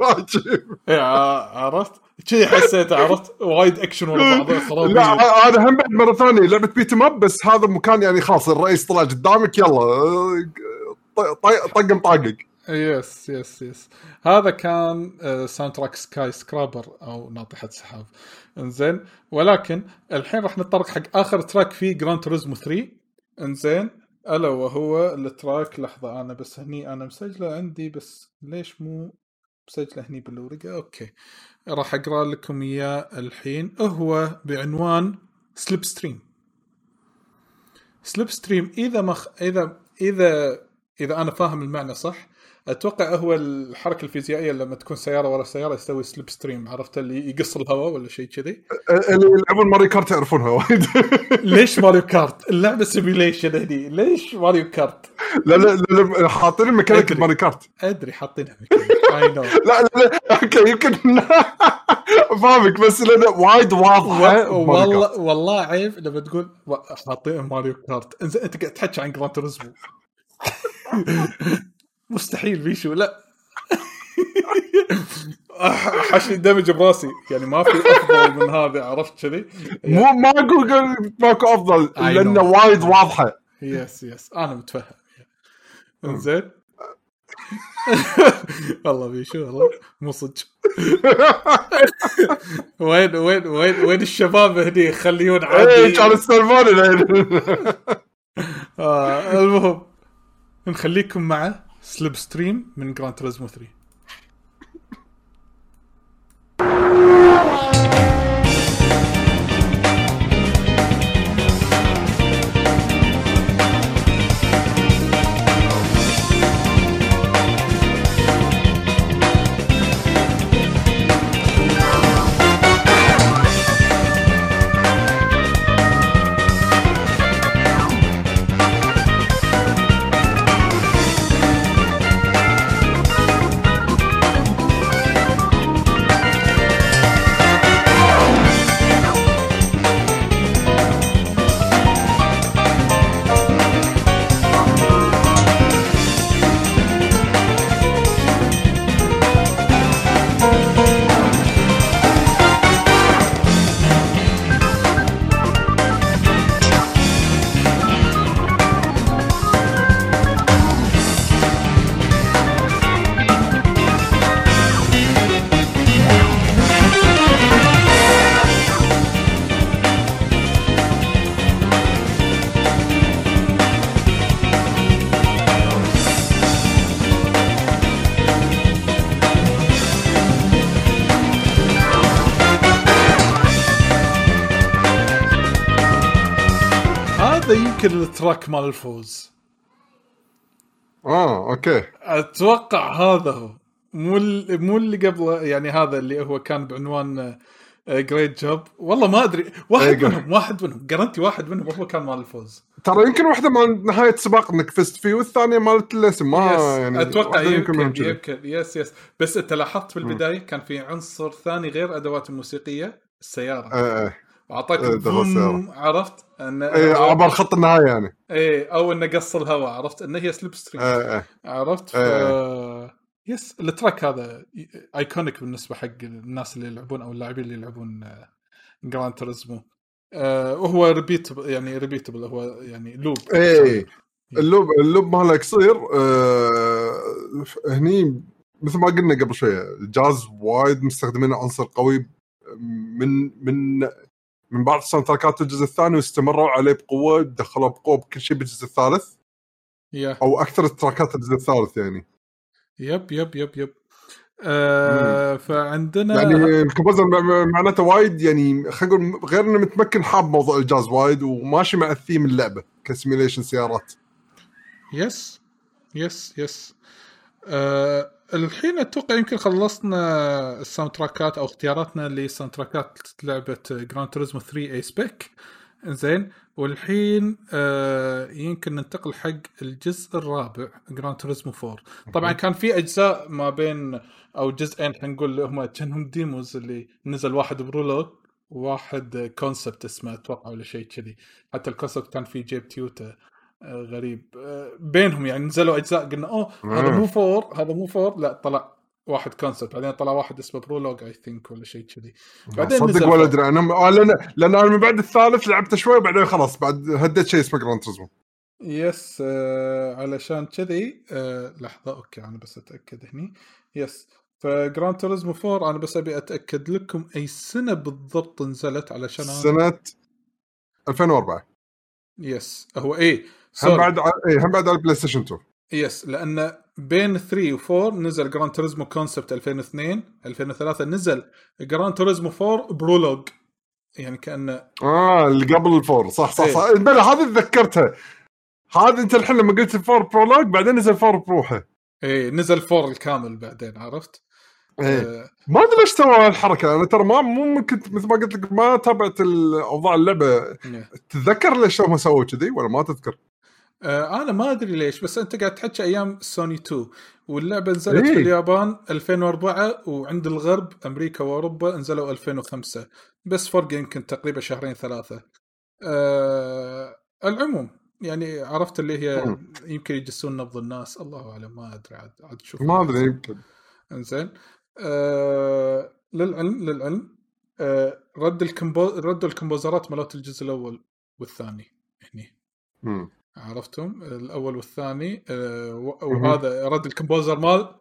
إيه، عرفت؟ كذي حسيت عرفت؟ وايد أكشن ورا بعض [laughs] لا أنا هم بعد مرة ثانية لعبة beat 'em up بس هذا مكان يعني خلاص الرئيس طلع قدامك يلا طقم طاقق yes yes yes هذا كان soundtrack skyscraper أو ناطحة سحاب. إنزين ولكن الحين راح نتطرق حق آخر track في Gran Turismo 3 إنزين ألا وهو ال track لحظة أنا بس هني أنا مسجلة عندي بس ليش مو مسجلة هني بالورقة؟ okay. راح أقرأ لكم إياه الحين. هو بعنوان slipstream slipstream إذا مخ... إذا إذا إذا أنا فاهم المعنى صح أتوقع هو الحركة الفيزيائية لما تكون سيارة ورا سيارة يسوي slipstream عرفت؟ اللي يقص الهواء ولا شيء كذي. اللي يلعبون Mario Kart يعرفونها وايد. [laughs] ليش Mario Kart؟ اللعبة simulation هني. ليش Mario Kart؟ لا لا لا, لا حاطين ميكانيك أدري. Mario Kart. أدري حاطينها [laughs] لا لا لا. okay يمكن [laughs] فاهمك بس لأنه وايد واضحة. والله والله عيب لما تقول حاطين Mario Kart. أنت قاعد تحكي عن Gran Turismo [laughs] مستحيل بيشو لا. [laughs] حاشني damage براسي. يعني ما في أفضل من هذا عرفت كذي؟ مو ماكو ماكو أفضل I لأنه. وايد واضحة. yes yes أنا متفهم. انزين [laughs] والله بيشو والله. مو صدق. وين وين وين وين الشباب هني؟ يخليون إيه عادي كانوا يستلمون الحين. آه المهم. نخليكم مع Slipstream من Gran Turismo 3 ال track مال الفوز آه okay. أتوقع هذا هو. مو ال- مو اللي قبله يعني هذا اللي هو كان بعنوان great job والله ما أدري واحد قل. منهم واحد منهم guarantee واحد منهم هو كان مال الفوز ترى يمكن واحدة مال نهاية سباق إنك فزت فيه والثانية مالت الاسم. ما yes يعني أتوقع يمكن كذي. يمكن. yes yes بس أنت لاحظت في البدايه كان في عنصر ثاني غير أدوات الموسيقية السيارة. إيه. إيه واعطيك إيه، عرفت؟ انه إيه عبر خط النهاية يعني. إيه أو إنه قص الهواء عرفت؟ إنه هي slipstream إيه إيه. عرفت؟ ف... yes ال track هذا iconic بالنسبة حق الناس اللي يلعبون أو اللاعبين اللي يلعبون Gran Turismo آه وهو repeatable يعني repeatable هو يعني loop إيه ال loop ال loop ماله قصير آه هني مثل ما قلنا قبل شوية الجاز وايد مستخدمين عنصر قوي من من من بعض ال soundtrack ات الجزء الثاني واستمروا عليه بقوة دخلوا بقوة بكل شيء بالجزء الثالث. yeah. أو أكثر ال track ات الجزء الثالث يعني. yep yep yep yep. آه فعندنا يعني ال composer مع- معناته وايد يعني خلينا نقول غير إنه متمكن حاب موضوع الجاز وايد وماشي مع الثيم اللعبة ك simulation سيارات. yes yes yes آه الحين أتوقع يمكن خلصنا ال soundtrack ات أو اختياراتنا ل soundtrack ات لعبة Gran Turismo 3 A-Spec زين والحين آه يمكن ننتقل حق الجزء الرابع Gran Turismo 4 طبعا كان في أجزاء ما بين أو جزئين خلينا نقول هم كانهم demos اللي نزل واحد Prologue وواحد Concept اسمه أتوقع ولا شيء كذي. حتى ال Concept كان فيه جيب تويوتا غريب. آه، بينهم يعني نزلوا أجزاء قلنا أوه هذا مو four هذا مو four لا طلع واحد Concept بعدين طلع واحد اسمه Prologue I think ولا شيء كذي. بعدين صدق ولا. أدري أنا آه، لأن لأن أنا من بعد الثالث لعبته شوي وبعدين خلاص بعد هديت شيء اسمه Gran Turismo yes آه علشان كذي آه لحظة okay أنا بس أتأكد هني. yes ف Gran Turismo 4 أنا بس أبي أتأكد لكم أي سنة بالضبط نزلت علشان. سنة 2004 yes هو إيه هم. بعد إيه هم بعد على ال PlayStation 2 yes لأن بين 3 و 4 نزل Gran Turismo Concept 2002 2003 نزل Gran Turismo 4 Prologue يعني كانه آه اللي قبل ال four صح صح صح بلا هذه تذكرتها هذا أنت الحين لما قلت ال four Prologue بعدين نزل four بروحه إيه نزل four الكامل بعدين عرفت؟ إيه. آه ما أدري ليش سووا هالحركة أنا ترى ما مو كنت مثل ما قلت لك ما تابعت أوضاع اللعبة إيه. تتذكر ليش هم سووا كذي ولا ما تذكر؟ آه أنا ما أدري ليش بس أنت قاعد تحكي أيام سوني 2 واللعبة نزلت إيه. في اليابان 2004 وعند الغرب أمريكا وأوروبا نزلوا 2005 بس فرق يمكن تقريبا شهرين ثلاثة آه العموم يعني عرفت اللي هي. يمكن يجسون نبض الناس الله أعلم ما أدري عاد عاد شوف ما أدري يمكن إنزين آه للعلم للعلم آه رد الكمبو ردوا الكمبوزرات مالت الجزء الأول والثاني هني. عرفتم الأول والثاني آه. وهذا رد ال composer مال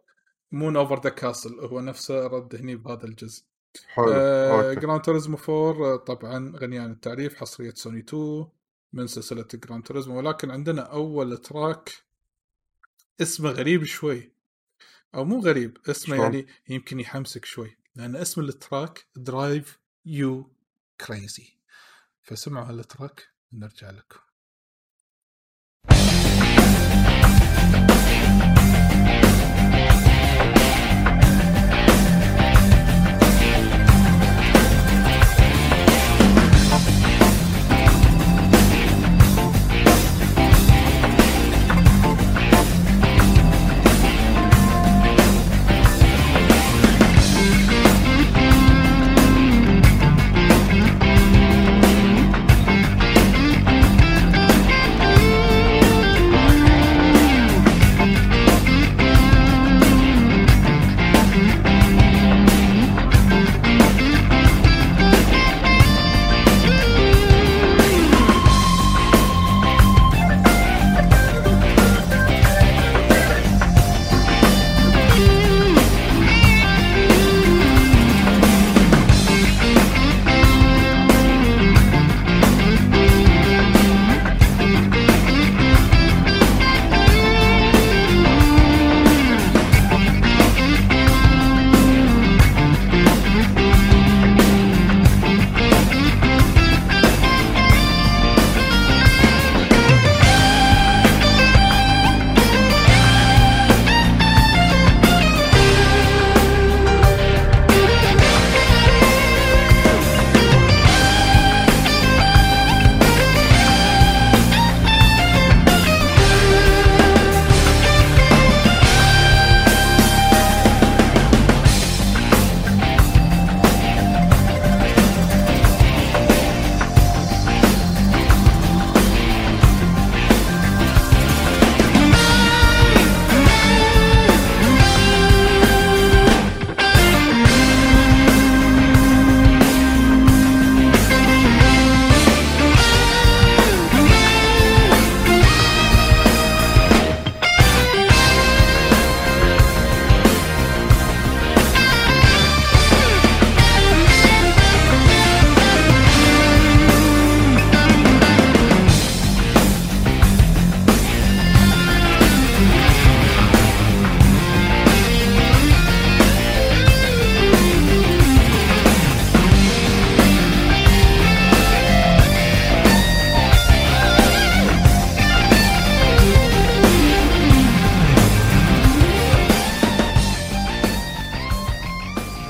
Moon Over the Castle هو نفسه رد هني بهذا الجزء. حلو آه okay. Gran Turismo 4 آه، طبعا غني عن التعريف حصرية سوني 2 من سلسلة Gran Turismo ولكن عندنا أول track اسمه غريب شوي أو مو غريب اسمه شلون؟ يعني يمكن يحمسك شوي لأن اسم ال track Drive You كريزي فسمعوا هالتراك ونرجع لكم.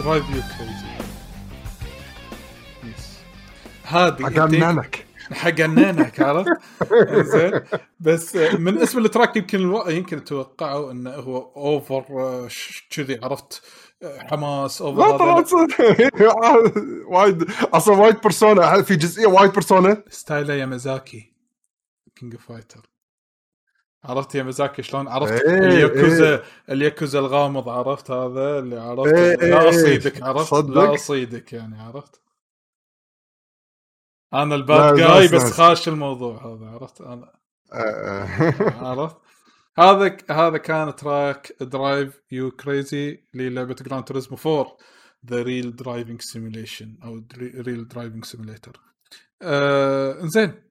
درايف يو كريزي يس هذه حقننك حقننك عرفت؟ زين. بس من اسم التراك يمكن ألو... يمكن توقعوا إنه هو اوفر ش- كذي عرفت؟ حماس اوفر لا طلعت صدق. [laughs] وايد أصلا وايد بيرسونا في جزئية وايد بيرسونا ستايله يامازاكي كينج اوف فايتر عرفت يامازاكي شلون عرفت إيه، الياكوزا إيه. الياكوزا الغامض عرفت هذا اللي عرفت إيه، لا إيه. أصيدك عرفت صدق. لا أصيدك يعني عرفت أنا ال bad guy بس. خاش الموضوع هذا عرفت أنا آه. [laughs] عرفت هذا هذا كان track Drive You Crazy للعبة Gran Turismo 4 the real driving simulation أو real driving simulator زين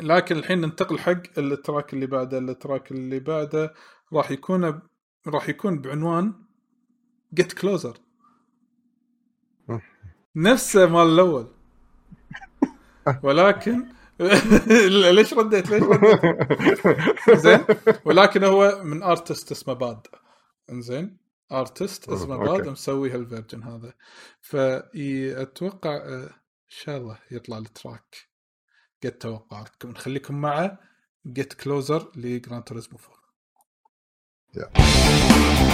لكن الحين ننتقل حق ال track اللي بعده. ال track اللي بعده راح يكون راح يكون بعنوان Get Closer. نفسه مال الأول. [laughs] ولكن [laughs] ليش رديت؟ ليش رديت؟ زين. ولكن هو من artist اسمه باد. انزين artist اسمه. باد مسوي هال version هذا. فأتوقع إن شاء الله يطلع ال track. قد توقعاتكم نخليكم مع جيت كلوزر لجراند توريزمو 4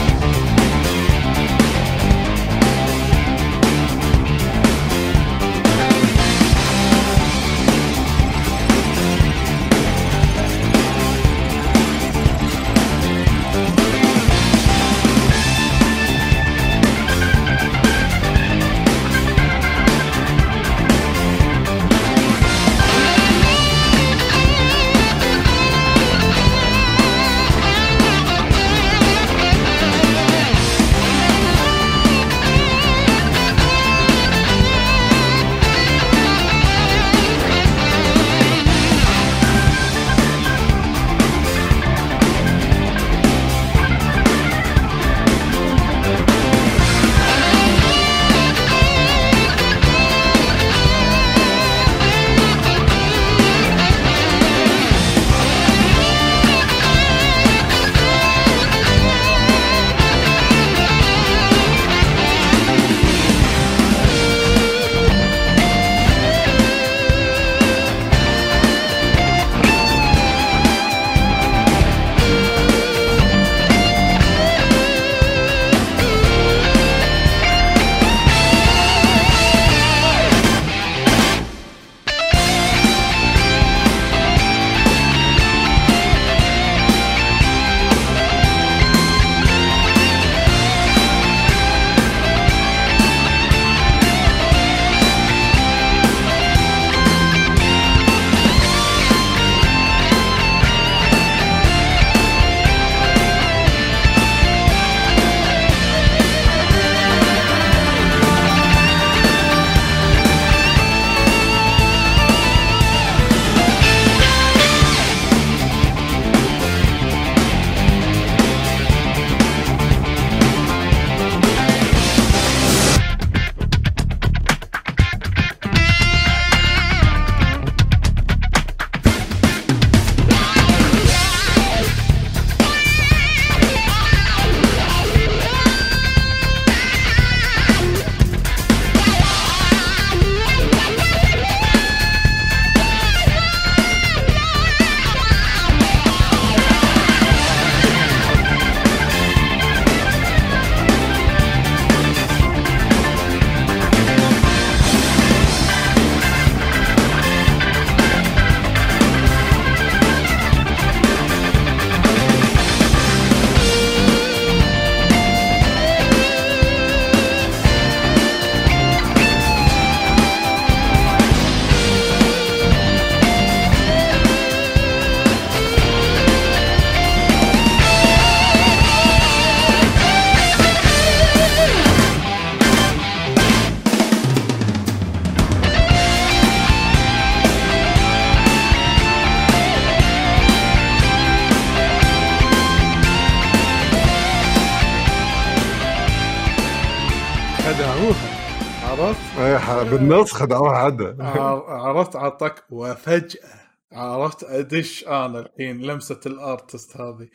بالنص خدعوها عر- عرفت عطاك وفجأة عرفت أدش أنا الحين لمسة ال artist هذه.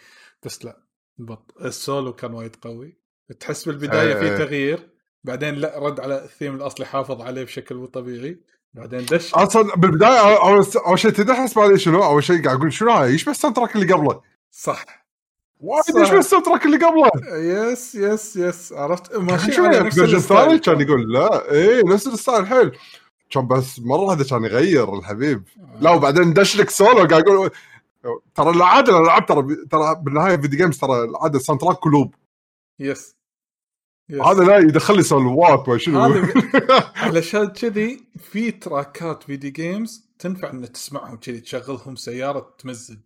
بس لا بط السولو كان وايد قوي. تحس بالبداية إيه، في إيه. تغيير بعدين لا رد على الثيم الأصلي حافظ عليه بشكل مو طبيعي. بعدين دش. أصلا بالبداية أول شيء تدري احس بعد شنو؟ أول شيء قاعد أقول شنو هاي؟ يشبه ال soundtrack اللي قبله؟ صح. وايد. يشبه track اللي قبله. yes yes yes. عرفت؟ ماشي شو على يعني نفس version ثاني ال style كان يقول لا إيه نفس ال style حيل. كان بس مرة واحدة كان يغير الحبيب. لا وبعدين دش لك سولو قاعد يقول ترى العادة الالعاب ترى ترى بالنهاية video games ترى العادة ال soundtrack loop yes. هذا لا يدخل لي سولوات ما شنو. [laughs] علشان كذي في تراكات video games تنفع ان تسمعهم كذي تشغلهم سيارة تمزج.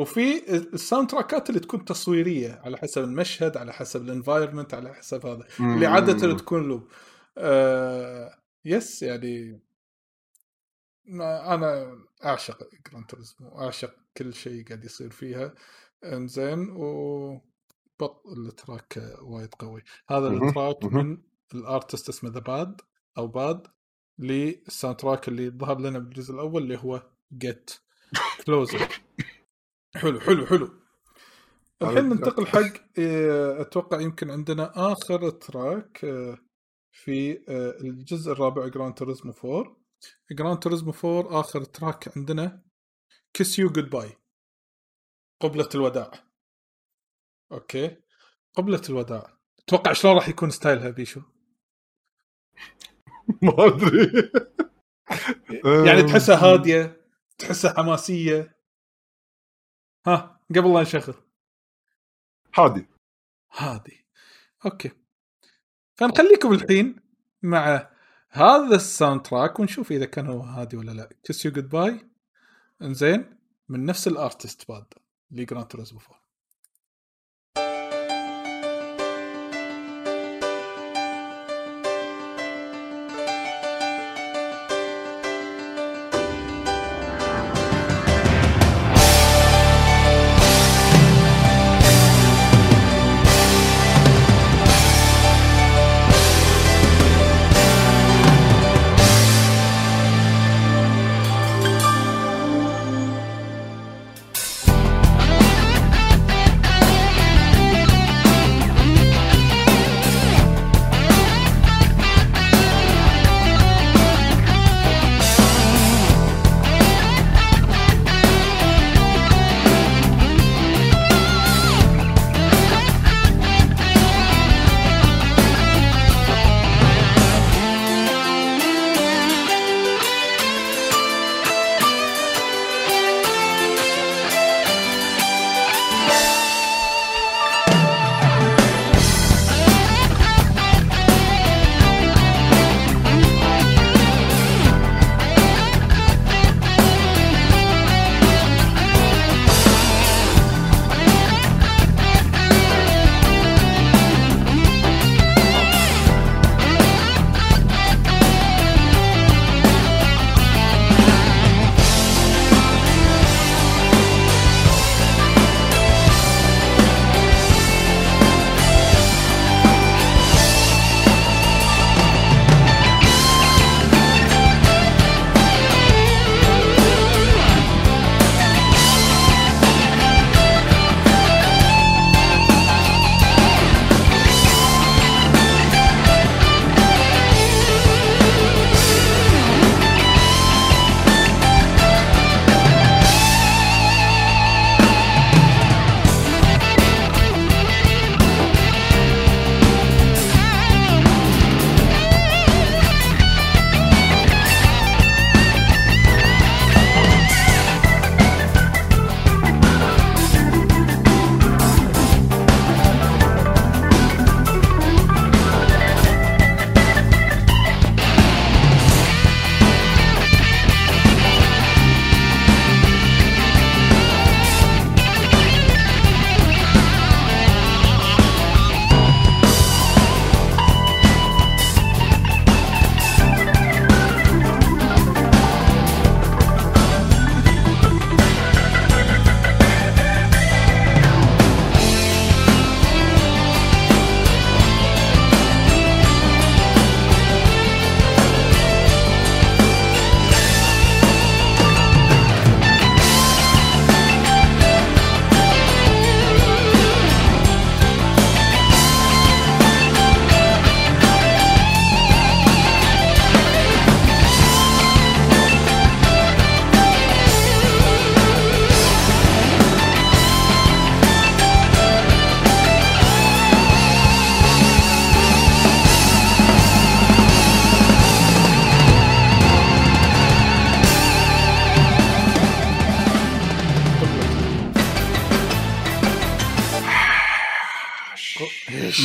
وفي ال sound تراكات اللي تكون تصويرية على حسب المشهد على حسب ال environment على حسب هذا. اللي عادة تكون loop آه yes يعني ما- أنا أعشق Gran Turismo أعشق كل شيء قاعد يصير فيها. إنزين و بط ال track وايد قوي. هذا ال track. من ال artist اسمه ذا باد أو باد لل soundtrack اللي ظهر لنا بالجزء الأول اللي هو Get Closer [laughs] حلو حلو حلو. الحين ننتقل حق آه، أتوقع يمكن عندنا آخر track آه، في آه، الجزء الرابع Gran Turismo 4 Gran Turismo 4 آخر track عندنا Kiss You Goodbye قبلة الوداع. أوكي؟ قبلة الوداع. أتوقع شلون راح يكون style ها بيشو؟ [laughs] ما أدري. [laughs] يعني تحسها هادية تحسها حماسية. ها قبل لا نشغل هادي هادي okay. فنخليكم الحين مع هذا ال soundtrack ونشوف إذا كان هو هادي ولا لا. Kiss You Goodbye إنزين من نفس ال artist باد ل Gran Turismo 4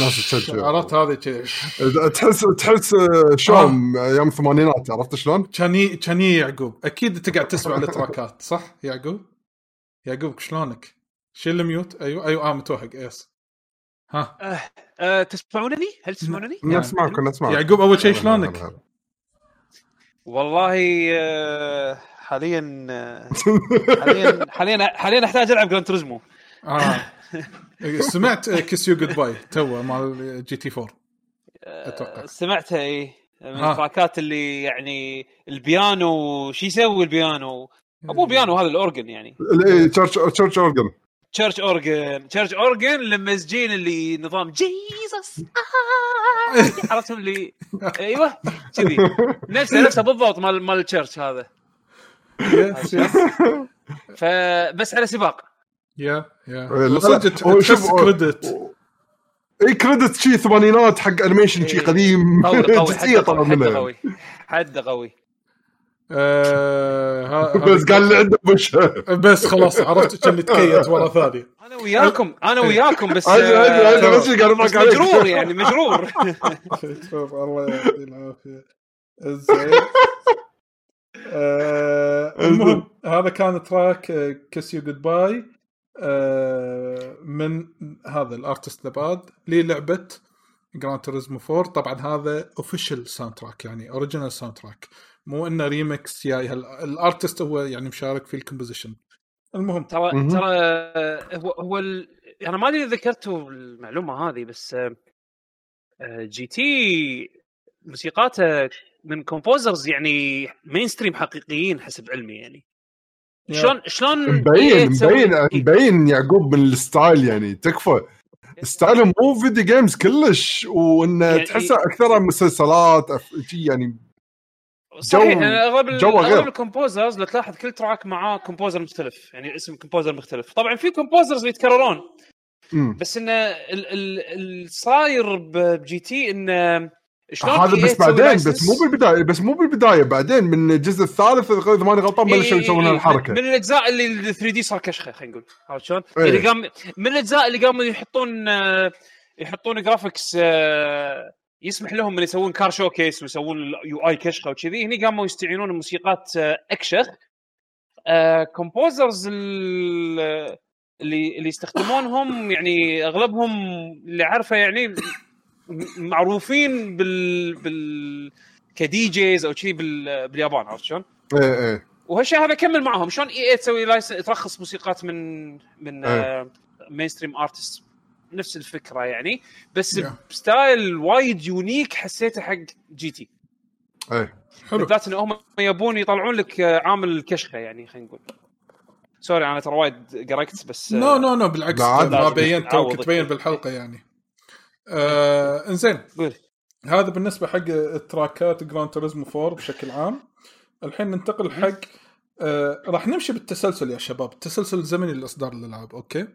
ناس تشجع عرفت هذه تحس تحس شلون أيام الثمانينات عرفت شلون؟ كان ي- كان يجي يعقوب أكيد أنت قاعد تسمع التراكات صح يعقوب؟ يعقوب شلونك؟ شيل ال mute أيوه أيوه آه متوهق yes ها آه آه تسمعونني؟ هل تسمعونني؟ نسمعكم نسمعكم يعقوب أول شيء شلونك؟ والله آه حاليا حاليا حاليا حاليا أحتاج ألعب Gran Turismo [laughs] [laughs] سمعت Kiss You Goodbye تو مال GT 4 أتوقع. سمعتها اي من ها. التراكات اللي يعني البيانو شو يسوي البيانو؟ أبو بيانو هذا ال organ يعني. إيه، church church organ church organ church organ لمزجين اللي نظام Jesus [laughs] عرفتهم اللي أيوه كذي. نفسه نفسه بالضبط مال مال ال church هذا. يس يس فبس على سباق. يا يا هو تحس شوف- كريدت اي كريدت شي ثمانينات حق انيميشن شي إيه. قديم. قوي قوي جزئيه حد طلع قوي حد منها. قوي حد قوي [laughs] آه، ها- بس قال اللي عنده وش [laughs] بس خلاص عرفت كان تكيت ورا ثاني. أنا وياكم أنا وياكم بس آه، بس مجرور يعني مجرور. [laughs] شوف الله يعطيه العافية. زين. آه، المهم هذا كان track Kiss You Goodbye من هذا ال artist نباد للعبه Gran Turismo 4 طبعا هذا official soundtrack يعني original soundtrack مو إنه ريمكس جاي. هال- ال artist هو يعني مشارك في ال composition؟ المهم. ترى. ترى آه، هو هو ال... أنا ما أدري ذكرتوا المعلومة هذه بس آه، آه، GT موسيقاته من composers يعني mainstream حقيقيين حسب علمي يعني. شلون شلون مبين تسوي- مبين مبين يعقوب من ال style يعني تكفى style هم مو video games كلش وإنه يعني- تحسه أكثر مسلسلات يعني صحيح جو- يعني أغلب. أغلب ال composers لو تلاحظ كل track معاه composer مختلف يعني اسم composer مختلف طبعا في composers يتكررون مم. بس إنه ال- ال- الصاير ب- ب GT إنه هذا بس تسوي بعدين؟ بس مو بالبداية بس مو بالبداية بعدين من الجزء الثالث إذا ماني غلطان إيه بلشوا إيه يسوون إيه هالحركة من, الأجزاء اللي ال 3D صار كشخة خلينا نقول عرفت شلون؟ إيه. اللي قام من الأجزاء اللي قاموا يحطون آه، يحطون graphics آه، يسمح لهم ان يسوون car showcase ويسوون UI كشخة وكذي هني قاموا يستعينون بموسيقات آه، أكشخ composers اللي اللي يستخدمونهم يعني أغلبهم اللي عارفه يعني معروفين بال بال ك DJs أو شيء بال... باليابان عرفت شلون؟ إيه إيه وهالشيء هذا كمل معهم شلون EA تسوي license ترخص موسيقات من من إيه. mainstream artist نفس الفكرة يعني بس Yeah. ب style وايد unique حسيته حق GT إيه حلو بالذات انهم هم يبون يطلعون لك آه، عامل الكشخه يعني خلينا نقول sorry أنا ترى وايد قرقت بس no no no بالعكس. ما بينت. كنت تبين بالحلقة يعني آه إنزين. قول. هذا بالنسبة حق التراكات Gran Turismo 4 بشكل عام. الحين ننتقل حق آه راح نمشي بالتسلسل يا شباب. التسلسل الزمني لاصدار الالعاب okay؟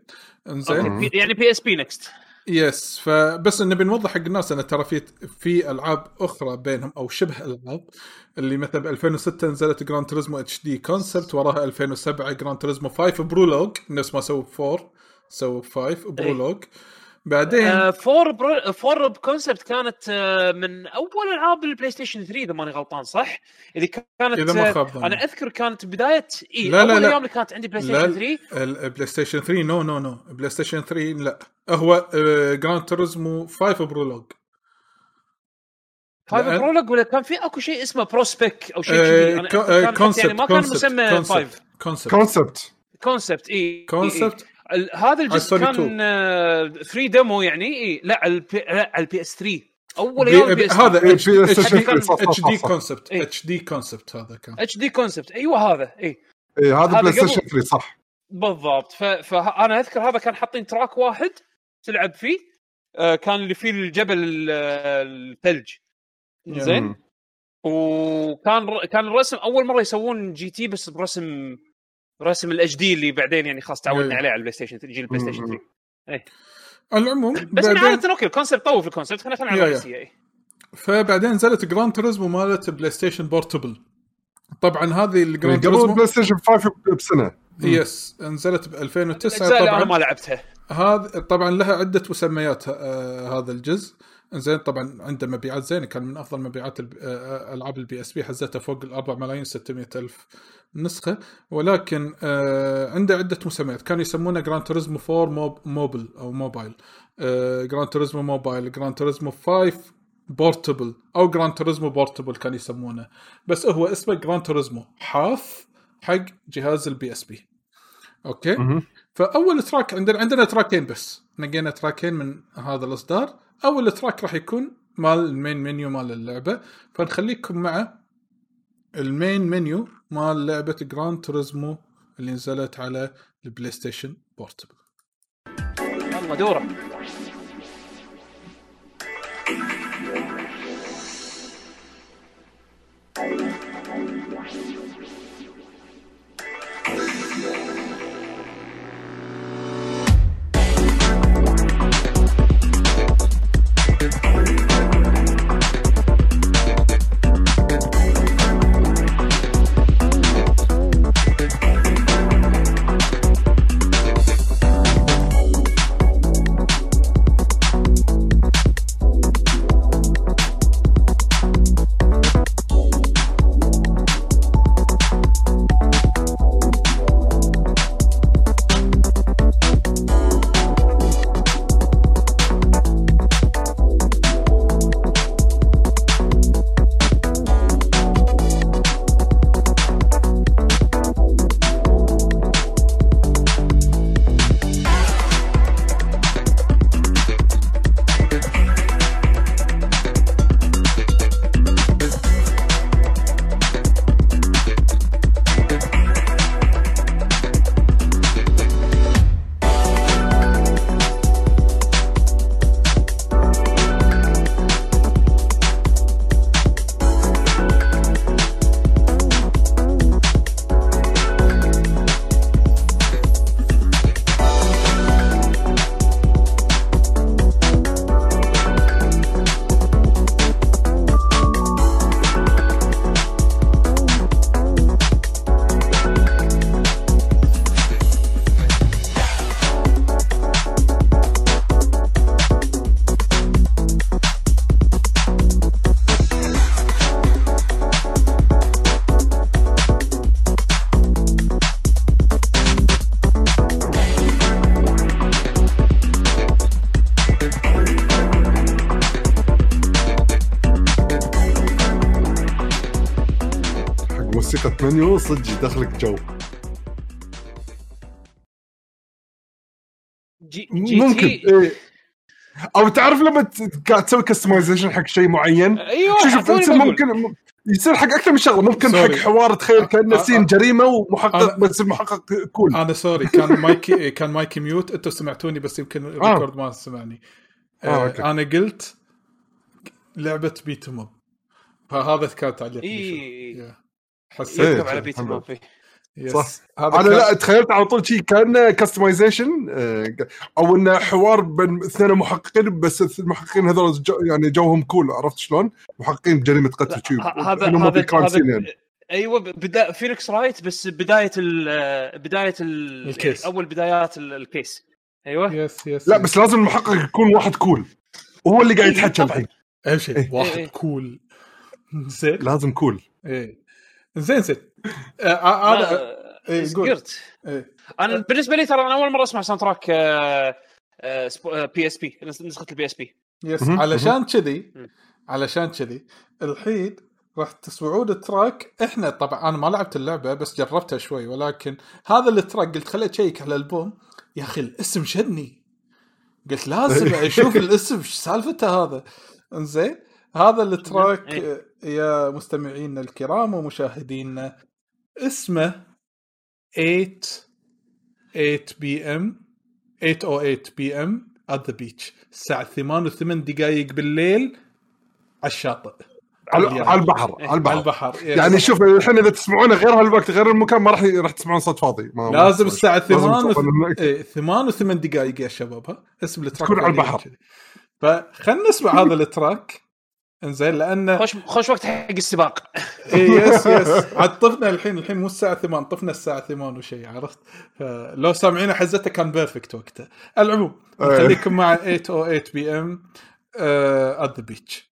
إنزين. يعني PSP next yes فبس نبي نوضح حق الناس إن ترى في في ألعاب أخرى بينهم أو شبه ألعاب اللي مثلا ب 2006 نزلت Gran Turismo HD Concept وراها 2007 Gran Turismo 5 Prologue نفس ما سووا ب 4 سووا ب 5 Prologue بعدين؟ آه، four Pro... four ب Concept كانت آه، من أول ألعاب ال PlayStation 3 إذا ماني غلطان صح؟ اللي كانت إذا ما آه، خاب ظني. أنا أذكر كانت بداية اي لا، لا، أول لا. أيام اللي كانت عندي Play لا Station 3 ال PlayStation 3 no no no PlayStation 3 لا. هو آه، Gran Turismo 5 Prologue 5 لأن- Prologue ولا كان في أكو شيء اسمه Prospec أو شيء آه، كذي؟ كان concept يعني ما كان مسمى 5 concept concept concept اي concept هذا الجزء كان free demo يعني اي لا على ال P... لا على ال PS 3 أول أيام P- S هذا H 3 D. Concept. HD Concept هذا كان. HD Concept أيوه هذا اي إيه هذا PlayStation 3 صح. بالضبط. ف... فانا أذكر هذا كان حاطين track واحد تلعب فيه. آه، كان اللي فيه الجبل ال- الثلج. زين. وكان ر... كان الرسم أول مرة يسوون GT بس برسم رسم ال HD اللي بعدين يعني خلاص تعودنا إيه. عليه على ال PlayStation جيل ال PlayStation 3 على العموم بس بعدين عادة okay ال concept طوف ال concept خلينا على. الرئيسية إيه. فبعدين نزلت Gran Turismo مالت PlayStation Portable. طبعا هذه ال Gran قبل Turismo PlayStation 5 بسنه yes نزلت ب 2009 الاجزاء اللي أنا طبعا. ما لعبتها. هذا طبعا لها عدة مسميات آه هذا الجزء. زين طبعا عنده مبيعات زينه كان من أفضل مبيعات الب- آه، ألعاب ال PSP حزتها فوق ال 4 ملايين 600 ألف نسخة. ولكن آه عنده عدة مسميات. كانوا يسمونه Gran Turismo 4 Mob Mobile أو موبايل. آه Gran Turismo Mobile Gran Turismo 5 Portable أو Gran Turismo Portable كانوا يسمونه. بس هو اسمه Gran Turismo حاف حق جهاز ال PSP. okay. فأول track عندنا عندنا تراكين بس. نقينا تراكين من هذا الإصدار. اول track راح يكون مال ال main menu مال اللعبة. فنخليكم مع ال main menu مال لعبة Gran Turismo اللي نزلت على ال PlayStation Portable. يلا دورة. حق منيو صدق يدخلك جو جي, جي ممكن إيه. أو تعرف لما قاعد تسوي customization حق شيء معين أيوه شوف. ممكن يصير حق أكثر من شغلة ممكن حق sorry. حوار تخيل كأنه آه، سين آه. جريمة ومحقق أنا- بس المحقق cool أنا sorry كان مايكي كان mic ي mute أنتم سمعتوني بس يمكن ال record ما سمعني آه، آه. أنا قلت لعبة beat up فهذا كان تعليق إيه. إيه. حسيت على beat حلو. ما فيه yes. صح. هذا أنا كان- لا تخيلت على طول شيء كانه customization أو انه حوار بين اثنين محققين بس المحققين هذول جو يعني جوهم cool عرفت شلون؟ محققين بجريمة قتل شيء هذا هذا هذا يعني. أيوه بدا Phoenix Wright بس بداية ال بداية ال الcase. أول بدايات ال- الcase أيوه yes yes لا بس لازم المحقق يكون واحد cool وهو اللي قاعد إيه، يتحكى. الحين اهم شيء إيه. واحد إيه. cool زين لازم cool إيه زين زين. آه، آه، أنا ما- إيه، قول. سكرت إيه. أنا بالنسبة لي ترى أنا أول مرة أسمع soundtrack PSP نسخة ال PSP yes علشان كذي. علشان كذي الحين راح تسمعون ال track. إحنا طبعا أنا ما لعبت اللعبة بس جربتها شوي ولكن هذا ال track قلت خليني اشيك على الألبوم. يا أخي الاسم شدني. قلت لازم [laughs] أشوف الاسم إيش سالفته هذا؟ إنزين. هذا [laughs] ال track إيه. يا مستمعينا الكرام ومشاهدينا اسمه 8 8 PM 808 PM at the beach الساعة 8 و8 دقائق بالليل على الشاطئ على, باليابان. على البحر إيه. على البحر على البحر يعني شوف الحين إذا تسمعونه غير هالوقت غير المكان ما راح راح تسمعون صوت فاضي ما لازم ما- لازم 8 تكون هناك. إيه 8 و8 دقائق يا شباب ها اسم ال track تكون على بعدين البحر. فخلنا نسمع هذا ال track إنزين لأنه خوش خوش وقت حق السباق. [laughs] إيه yes yes. عاد طفنا الحين الحين مو الساعة 8 طفنا الساعة 8 وشيء عرفت؟ لو سامعين حزتها كان perfect وقتها العموم إيه. نخليكم مع 808 PM at the beach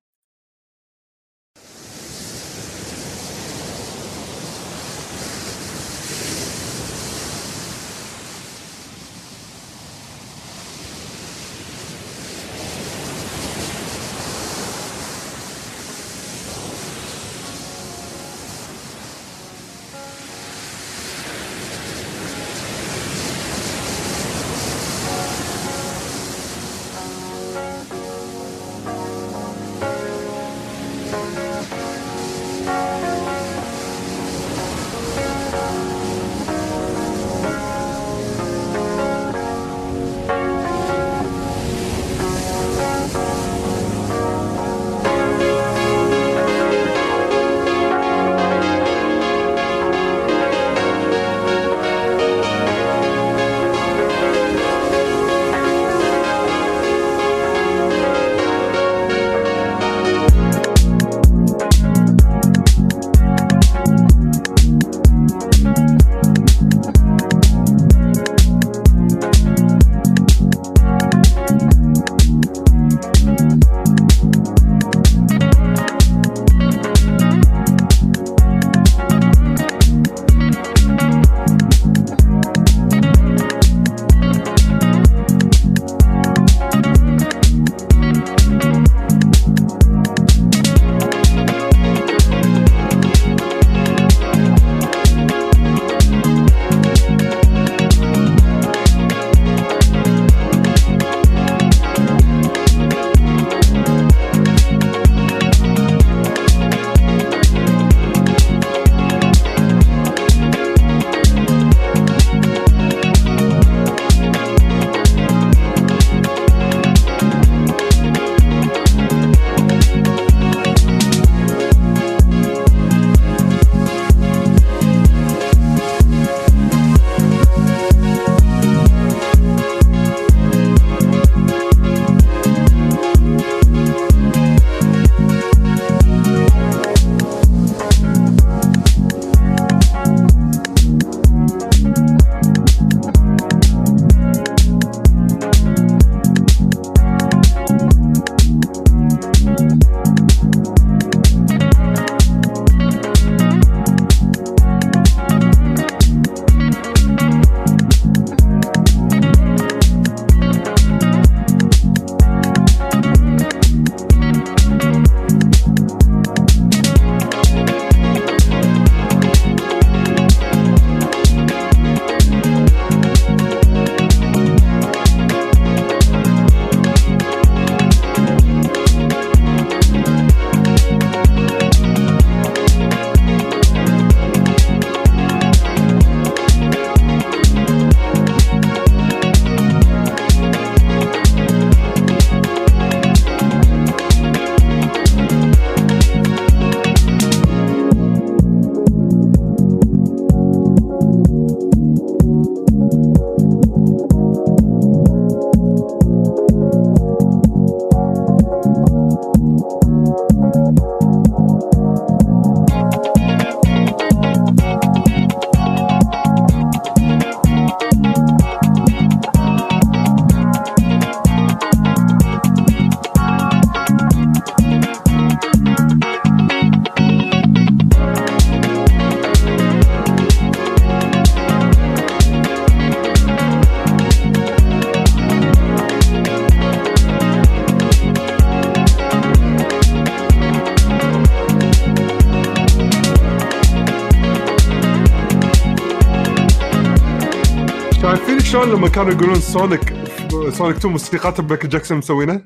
شلون لما كانوا يقولون Sonic Sonic 2 موسيقات مايكل جاكسون مسوينه؟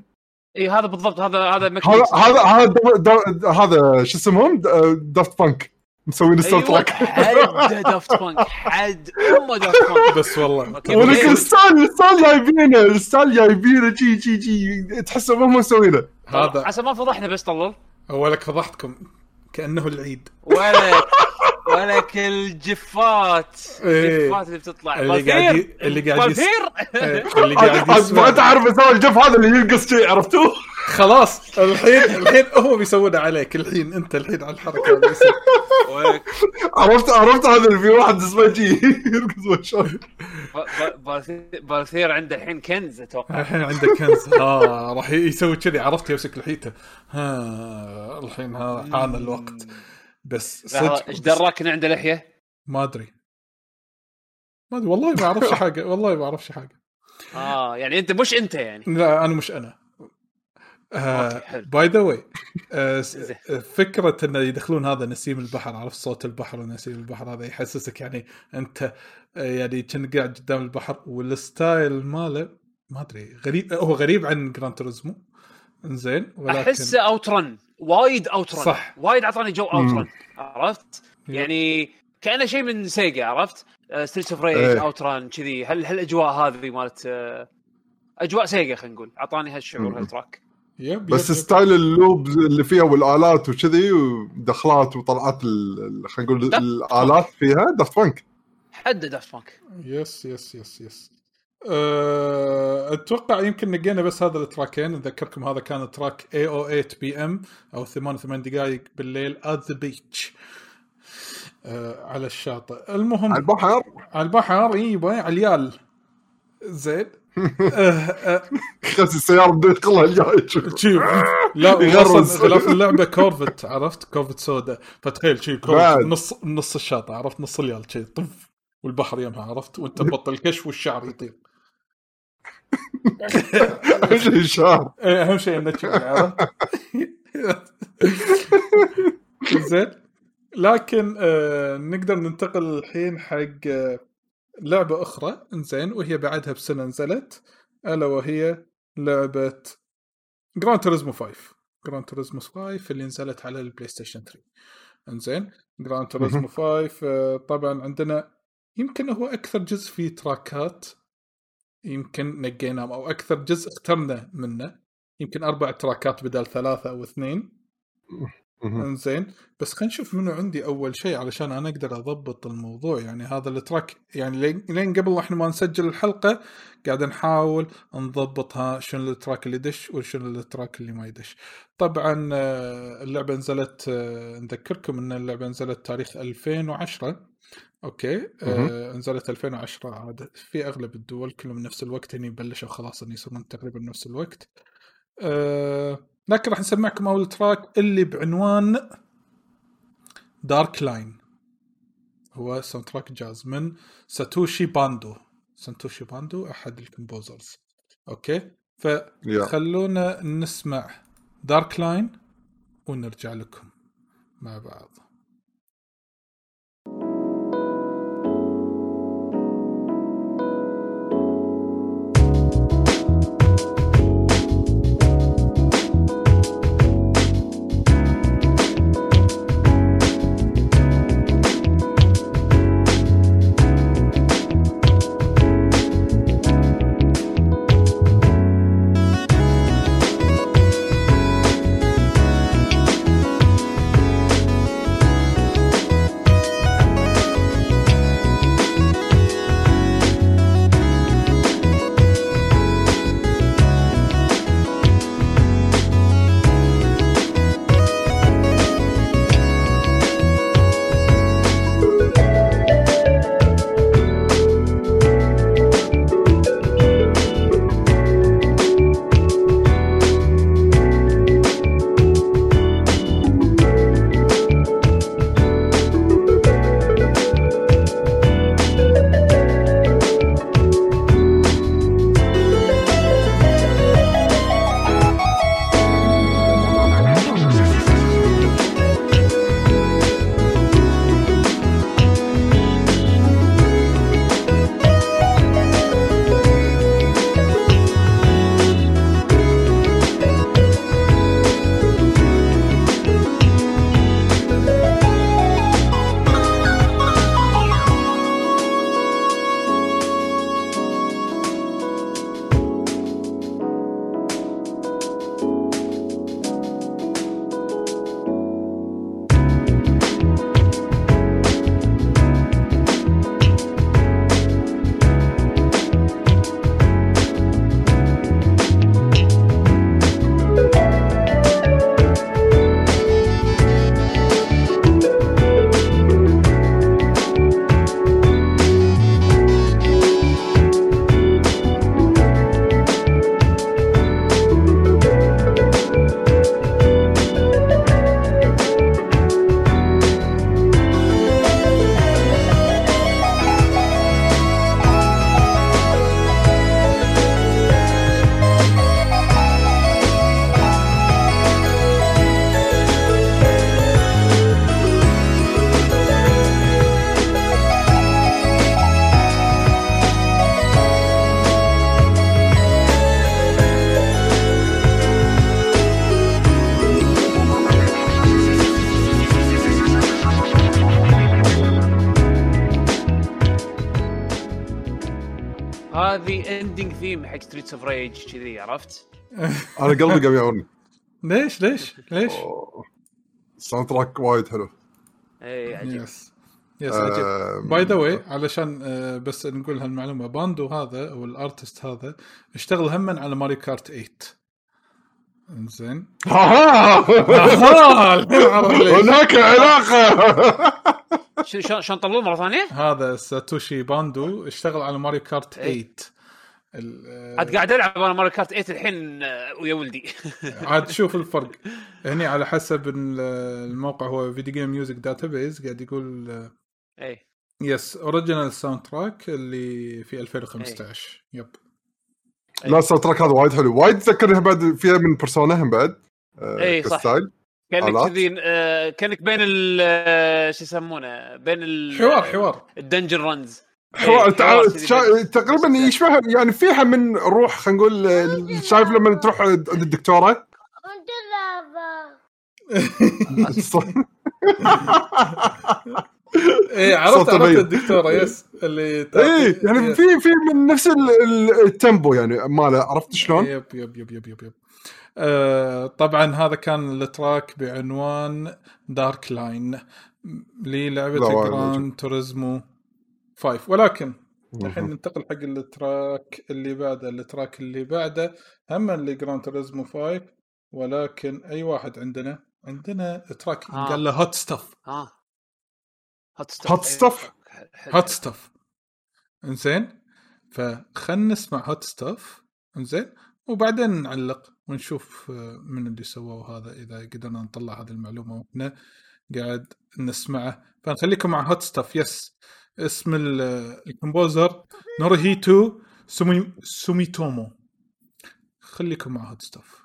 إي هذا بالضبط هذا هذا هذا هذا هذا شو اسمهم؟ Daft Punk مسوين ال sound أيوه track. حد [laughs] Daft Punk حد هم Daft Punk. بس والله. [laughs] ولك ال style ال style جايبينه ال style جايبينه جي جي جي تحسهم هم مسوينه. هذا عسى ما فضحنا بس طلل أولك فضحتكم كأنه العيد. ولك ولك الجفات. إيه. الجفات اللي بتطلع. اللي قاعد اللي قاعد إيه، [laughs] اللي قاعد ما عارف أسوي الجف هذا اللي ينقص شيء عرفتوه؟ خلاص. الحين الحين هم بيسوونه عليك. الحين أنت الحين على الحركة. هذه عرفت عرفت هذا اللي في واحد اسمه جي. يرقص ب- بالثير- عنده الحين كنز أتوقع. الحين عندك كنز. ها راح يسوي كذي. عرفت يمسك لحيته. ها الحين ها حان الوقت بس صدق إيش دراك انه عنده لحية؟ ما أدري ما أدري والله ما أعرفش [laughs] حاجة والله ما أعرفش حاجة آه يعني أنت مش أنت يعني لا أنا مش أنا. by the way زين. فكرة انه يدخلون هذا نسيم البحر عرفت صوت البحر ونسيم البحر هذا يحسسك يعني أنت آه، يعني كأنك قاعد قدام البحر وال style ماله ما أدري غريب هو غريب عن Gran Turismo إنزين ولكن أحسه Out Run وايد Out Run صح. وايد اعطاني جو Out مم. Run عرفت؟ يعني كأنه شيء من Sega عرفت؟ Streets of. Rage Out Run كذي هل هالاجواء هذه مالت آه، أجواء Sega خلينا نقول اعطاني هالشعور. هال track yep بس yep. style ال loop اللي فيها والآلات وكذي ودخلات وطلعات خلينا نقول الآلات فيها Daft Punk حد دافت بانك يس يس يس يس أتوقع يمكن نقينا بس هذا التراكين. اذكركم هذا كان تراك اي أو 8 بي ام أو 88 دقائق بالليل ات ذا بيتش على الشاطئ. المهم على البحر. على البحر إيوه على اليال. زين. [laughs] أه، أه، خس السيارة بدون يدخلها الجاي. لا [laughs] غلاف اللعبة كورفت عرفت؟ كورفت سوداء. فتخيل شي كورفت. نص نص الشاطئ عرفت؟ نص اليال شي طف والبحر يمها عرفت؟ وانت تبطل الكشف والشعر يطير. شيء شهر إيه، أهم شيء عرفت [laughs] زين. لكن آه نقدر ننتقل الحين حق آه لعبة أخرى. إنزين وهي بعدها بسنة نزلت ألا وهي لعبة Gran Turismo 5 Gran Turismo 5 اللي نزلت على ال PlayStation 3 انزين Gran Turismo 5 آه طبعا عندنا يمكن هو أكثر جزء فيه تراكات يمكن نقيناه أو أكثر جزء اخترنا منه. يمكن أربع تراكات بدل ثلاثة أو اثنين. إنزين. بس خلينا نشوف منو عندي أول شيء علشان أنا أقدر أضبط الموضوع. يعني هذا ال track يعني لين لين قبل إحنا ما نسجل الحلقة قاعد نحاول نضبطها شنو ال track اللي يدش وشنو التراك اللي ما يدش. طبعا آه، اللعبة نزلت آه، نذكركم إن اللعبة نزلت تاريخ 2010 أوكي آه نزلت 2010 عاد. في أغلب الدول كلهم نفس الوقت هني بلشوا خلاص ان يصيرون تقريبا نفس الوقت. آه لكن راح نسمعكم أول track اللي بعنوان Dark Line هو soundtrack جاز من ساتوشي باندو ساتوشي باندو أحد ال composers أوكي. فخلونا نسمع دارك لاين ونرجع لكم مع بعض. Streets of Rage كذي عرفت؟ [laughs] أنا قلبي قام يعورني. ليش؟ ليش؟ ليش؟ ال soundtrack وايد حلو. اي عجيب. yes yes عجيب. By the way علشان آه، بس نقول هالمعلومة باندو هذا أو ال artist هذا اشتغل هم على Mario Kart 8 إنزين. آه، الحين عرفت ليش. هناك علاقة! ش- شلون شلون طلعوه مرة ثانية؟ هذا ساتوشي باندو اشتغل على Mario Kart 8 إيه. عاد قاعد ألعب أنا Mario Kart 8 الحين آه، ويا ولدي. [laughs] عاد شوف [laughs] الفرق. هني على حسب ال- الموقع هو Video Game Music Database قاعد يقول اي yes original soundtrack اللي في 2015 yep. لا ال soundtrack هذا وايد حلو. وايد تذكرني بعد فيها من Persona هم بعد آه، إي، صح. ك style. كأنك. كذي آه، كأنك بين ال شو يسمونه بين ال حوار حوار. ال dungeon runs حوار- إي، تع- حوار كذي شا- بين- تقريبا يشبه يعني. فيها من روح خلينا نقول آه، شايف لما تروح عند الدكتورة؟ [laughs] إيه عرفت عرفت. الدكتورة yes اللي إيه يعني في في من نفس ال- ال- ال tempo يعني ماله عرفت شلون؟ Yep yep yep yep yep, yep. آه طبعا هذا كان ال track بعنوان Dark Line للعبه لا، وايد Gran Turismo 5 ولكن الحين ننتقل حق ال track اللي بعده. ال track اللي بعده هم اللي Gran Turismo 5 ولكن أي واحد عندنا عندنا track آه. قال له Hot Stuff ها Hot Stuff Hot stuff؟ Hot Stuff إنزين. فخلنا نسمع Hot Stuff إنزين. وبعدين نعلق ونشوف آه، من اللي سووا هذا إذا قدرنا نطلع هذه المعلومة وإحنا قاعد نسمعه. فنخليكم مع Hot Stuff yes اسم ال- ال composer نورهيتو سومي سوميتومو. خليكم مع Hot Stuff.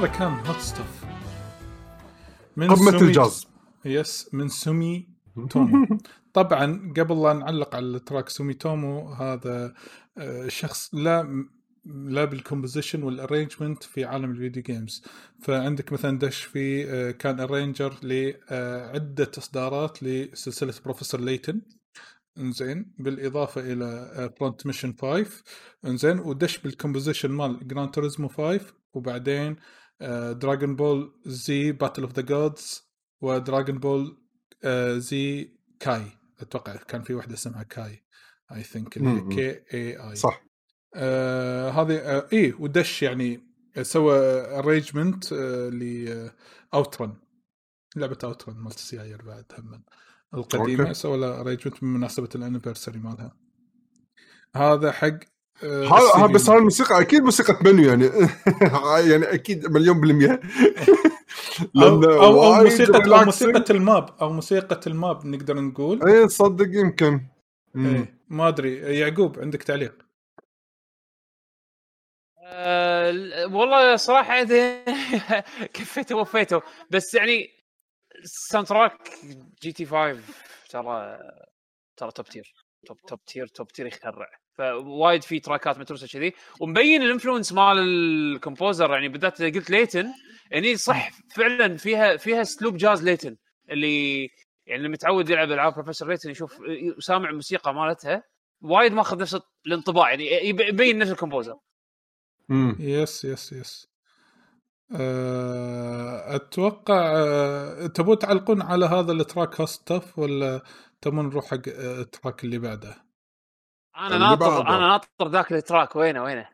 هذا كان Hot Stuff من قمه سومي- الجاز. yes من سومي [laughs] تومو. طبعا قبل لا نعلق على ال track سومي تومو هذا آه، شخص لا لا بال composition وال arrangement في عالم ال video games فعندك مثلا دش في آه، كان arranger لعده إصدارات لسلسلة Professor Layton إنزين. بالإضافة إلى Front Mission 5 إنزين. ودش بال composition مال جراند توريزمو 5 وبعدين دراجون بول زي battle of the gods ودراجون بول زي كاي أتوقع كان في واحدة اسمها كاي I think اللي. هي كي اي اي صح. آه هذه آه إيه ودش يعني سوى arrangement آه لاوترن لعبة اوترن مالت السيايير بعد هم القديمة. سوى لها arrangement بمناسبه ال anniversary مالها. هذا حق آه هذا دي. بس هاي الموسيقى أكيد موسيقى منيو يعني. [laughs] يعني أكيد مليون بالمية. [laughs] أو أو موسيقى أو relaxing. موسيقى ال map. أو موسيقى ال map نقدر نقول. إيه تصدق يمكن. إيه ما أدري. يعقوب عندك تعليق؟ آه، ال- والله صراحة [laughs] كفيته ووفيته. بس يعني ال soundtrack جي تي 5 ترى ترى top tier top top tier top tier يخرع. فوايد في track ات متروسه كذي. ومبين ال influence مال ال composer يعني بالذات قلت لي Layton يعني صح فعلا فيها فيها أسلوب jazz Layton. اللي يعني اللي متعود يلعب ألعاب Professor Layton يشوف وسامع الموسيقى مالتها وايد ماخذ نفس الانطباع يعني يب- يبين نفس ال composer. مم. yes yes yes أتوقع أه، تبون تعلقون على هذا ال track hot stuff ولا تبون نروح حق أه، ال track اللي بعده؟ أنا ناطر. أنا ناطر ذاك ال track وينه وينه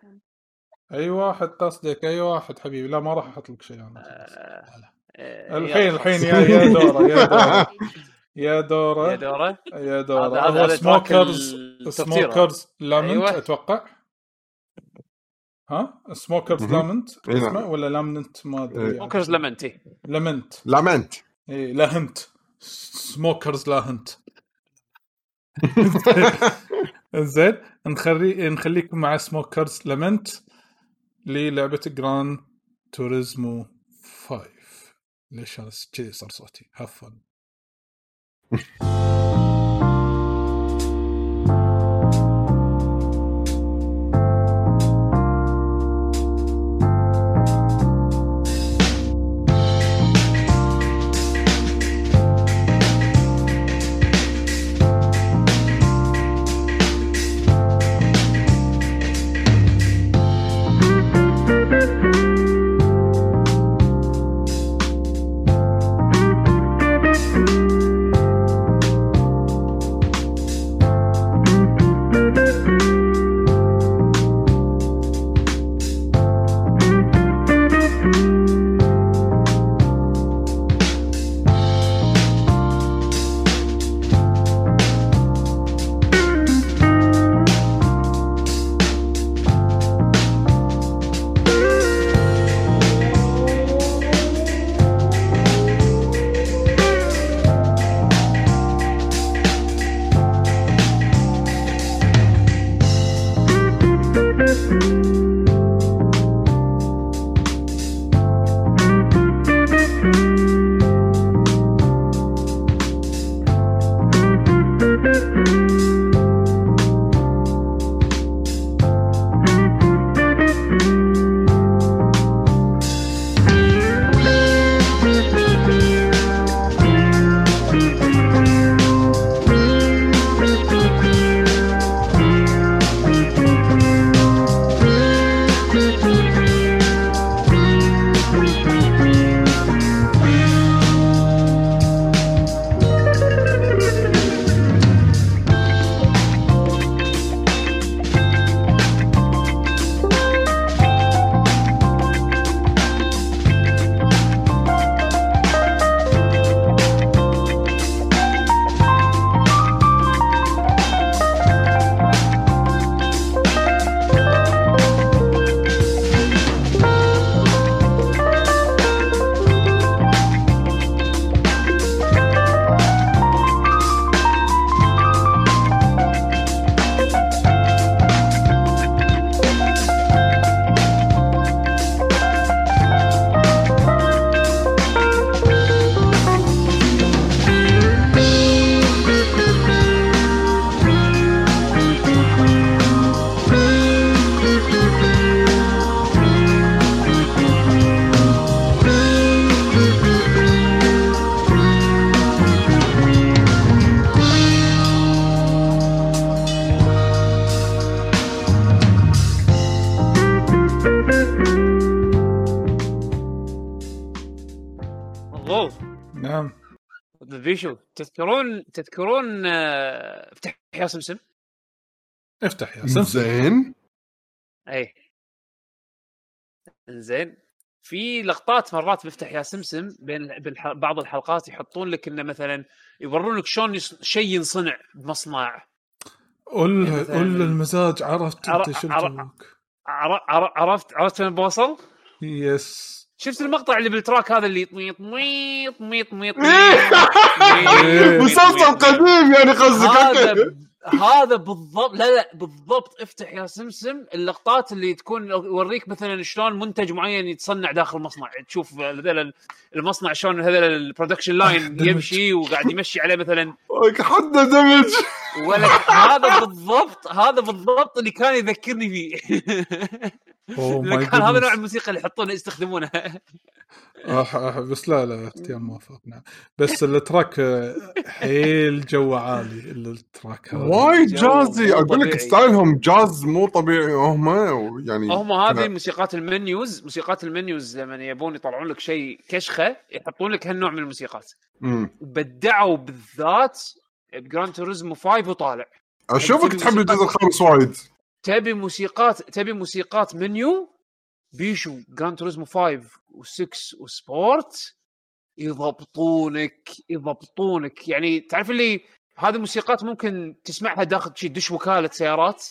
أي واحد قصدك أي واحد حبيبي لا ما راح أحط لك شيء أنا آه، لا، لا. آه، الحين الحين. يا يا دورة يا [laughs] دورة يا دورة يا دورة يا دورة هذا- smokers. smokers lament. أتوقع ها سموكرز. لامنت. اسمه ولا لامنت ما أدري إيه. موكرز لمنتي لامنت لامنت اي لا هنت سموكرز لا هنت زين نخلي نخليكم مع سموكرز لامنت للعبة جراند توريزمو 5 ليش أنا كذي صار صوتي؟ هفن [laughs] بيشو تذكرون تذكرون آه، افتح يا سمسم. افتح يا سمسم. زين. اي زين. في لقطات مرات بفتح يا سمسم بين بالح- بعض الحلقات يحطون لك إنه مثلا يورون لك شلون يص- شيء ينصنع بمصنع. قول مثلاً- قول المزاج عرفت عر- انت شو عرفت عرفت وين بوصل؟ yes. شفت المقطع اللي بال track هذا اللي طميط ميط ميط ميط إيه. مسلسل قديم يعني قصدك هذا. هذا بالضبط لا لا بالضبط افتح يا سمسم اللقطات اللي تكون يوريك مثلا شلون منتج معين يتصنع داخل مصنع تشوف هذول المصنع شلون هذول ال production line. يمشي وقاعد يمشي عليه مثلا حد دمج ولك هذا بالضبط هذا بالضبط اللي كان يذكرني فيه [laughs] [laughs] كان هذا نوع الموسيقى اللي يحطونها يستخدمونها [laughs] بس لا لا اختيار موافق نعم بس ال track آه، حيل جو عالي ال track هذا. وايد jazzy. أقول لك. style هم جاز مو طبيعي. هم يعني هم هذه أنا- موسيقات ال menus. موسيقات ال menus لما يبون يطلعون لك شيء كشخة يحطون لك هالنوع من الموسيقات. مم. بدعوا بالذات بجراند توريزمو 5 وطالع. أشوفك تحب؟ الجزء الخامس وايد. تبي موسيقات تبي موسيقات منيو؟ بيشو جراند توريزمو 5 و6 وسبورت يضبطونك يضبطونك. يعني تعرف اللي هذه موسيقات ممكن تسمعها داخل شي دش وكالة سيارات.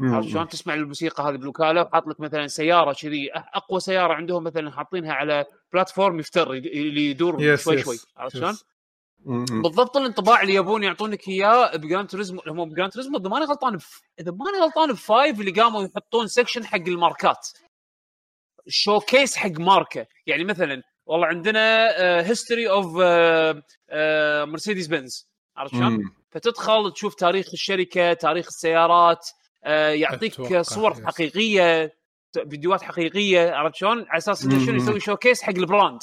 عرفت شلون؟ تسمع الموسيقى هذه بالوكالة وحاط لك مثلا سيارة كذي. أقوى سيارة عندهم مثلا حاطينها على platform يفتر اللي يدور yes شوي yes شوي. عرفت. شلون؟ بالضبط الانطباع اللي يبون يعطونك إياه بجراند توريزمو هم بجراند توريزمو إذا ماني غلطان بف... إذا ماني غلطان ب five اللي قاموا يحطون section حق الماركات showcase حق ماركة يعني مثلا والله عندنا history of مرسيدس بنز عرفت شلون؟ فتدخل تشوف تاريخ الشركة تاريخ السيارات آه، يعطيك صور yes. حقيقية فيديوهات حقيقية عرفت شلون؟ على أساس إنه شنو. يسوي showcase حق ال brand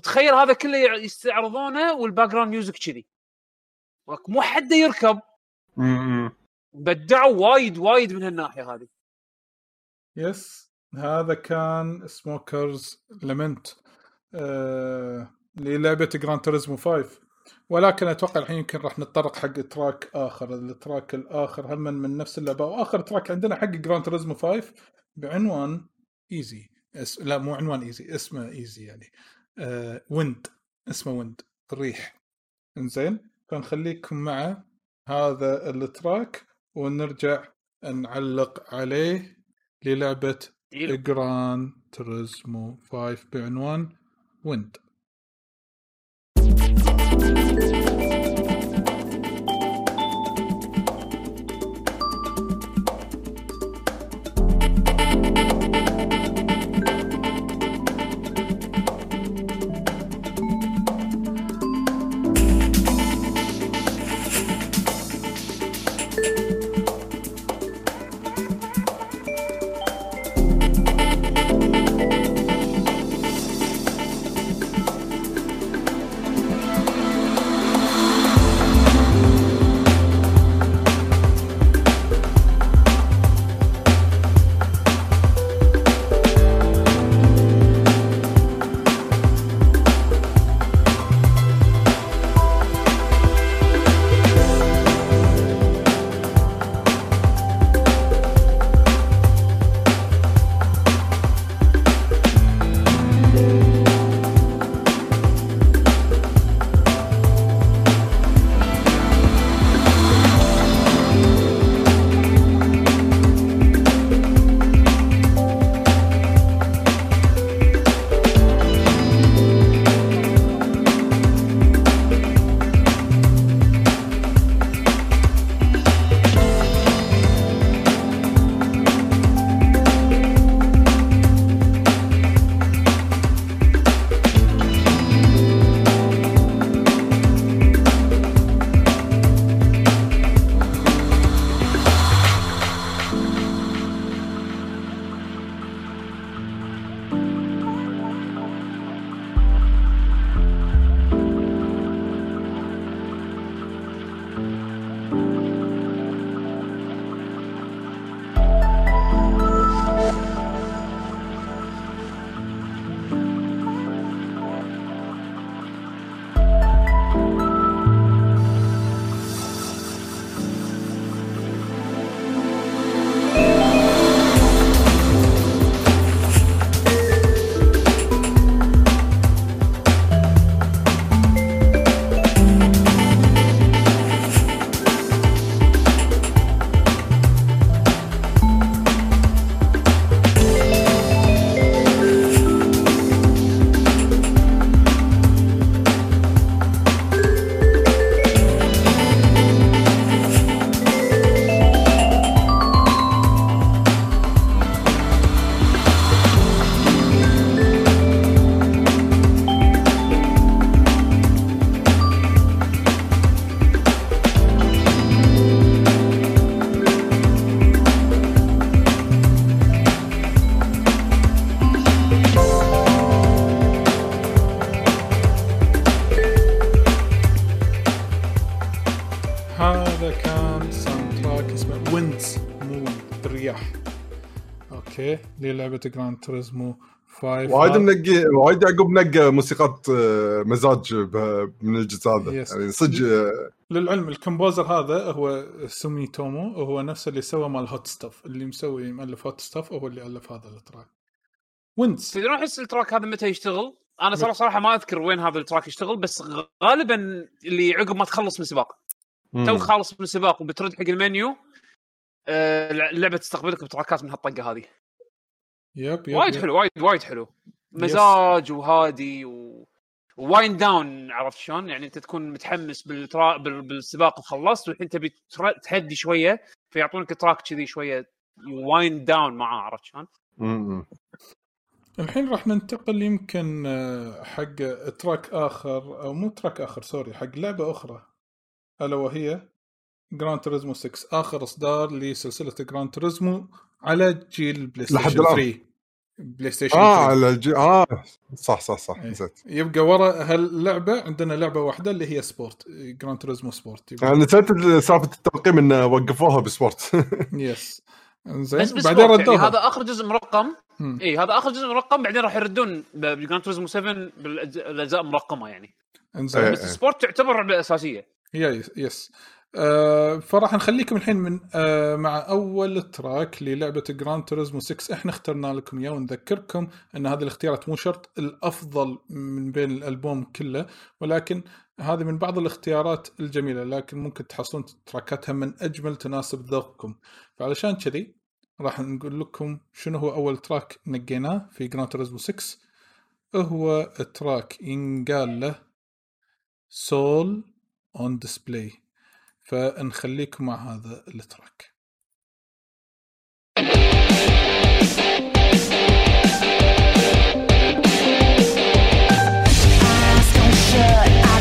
وتخيل هذا كله يستعرضونه وال background music كذي مو حد يركب. بدعوا وايد وايد من هالناحية هذه. yes هذا كان smokers lament آه للعبة جراند توريزمو 5 ولكن أتوقع الحين يمكن راح نتطرق حق track آخر. ال track الآخر هم من نفس اللعبة؟ واخر track عندنا حق جراند توريزمو 5 بعنوان easy اس... لا مو عنوان easy اسمه easy يعني. آه wind اسمه ويند الريح. إنزين فنخليكم مع هذا ال track ونرجع نعلق عليه للعبة جران توريزمو 5 بعنوان wind للعبه جراند توريزمو 5 وايد منقي وايد يعقوب نقى موسيقات آه، مزاج من الجزء هذا. yes. يعني صدق آه، للعلم ال composer هذا هو سومي تومو هو نفسه اللي سوى مال hot stuff اللي مسوي مؤلف hot stuff هو اللي ألف هذا ال track. winds تدرون أحس ال track هذا متى يشتغل؟ أنا صراحة صراحة ما أذكر وين هذا ال track يشتغل بس غالبا اللي عقب ما تخلص من سباق. تو خالص من السباق وبترد حق المنيو آه، اللعبه تستقبلك بتراكات من هالطقة هذه. yep yep وايد yep. حلو وايد وايد حلو مزاج وهادي و wind down عرفت شلون؟ يعني أنت تكون متحمس بالترا... بال... بالسباق وخلصت والحين تبي تر... تهدي شوية فيعطونك track كذي شوية wind down معاه عرفت شلون؟ الحين راح ننتقل يمكن آه، حق track آخر أو مو track آخر sorry حق لعبة أخرى ألا وهي Gran Turismo 6 آخر إصدار لسلسلة Gran Turismo على جيل PlayStation الآن. 3 PlayStation آه 3 على الجي... آه صح صح صح إيه. نسيت. يبقى ورا هاللعبة عندنا لعبة واحدة اللي هي Sport Gran Turismo Sport يبقى- أنا نسيت سالفة الترقيم انه وقفوها ب Sport yes زين بس بعدين يعني ردوها. هذا آخر جزء مرقم. اي هذا آخر جزء مرقم بعدين راح يردون ب Gran Turismo 7 بالاجزاء المرقمة يعني. إنزين. بس ال Sport تعتبر لعبة أساسية. yes yes فراح نخليكم الحين من آه مع أول track للعبة Gran Turismo 6 إحنا اخترنا لكم إياه ونذكركم إن هذه الاختيارات مو شرط الأفضل من بين الألبوم كله ولكن هذه من بعض الاختيارات الجميلة لكن ممكن تحصلون تراكاتها من أجمل تناسب ذوقكم. فعلشان كذي راح نقول لكم شنو هو أول track نقيناه في Gran Turismo 6 هو track ينقال له Soul on Display فنخليكم مع هذا ال track eyes don't shut. I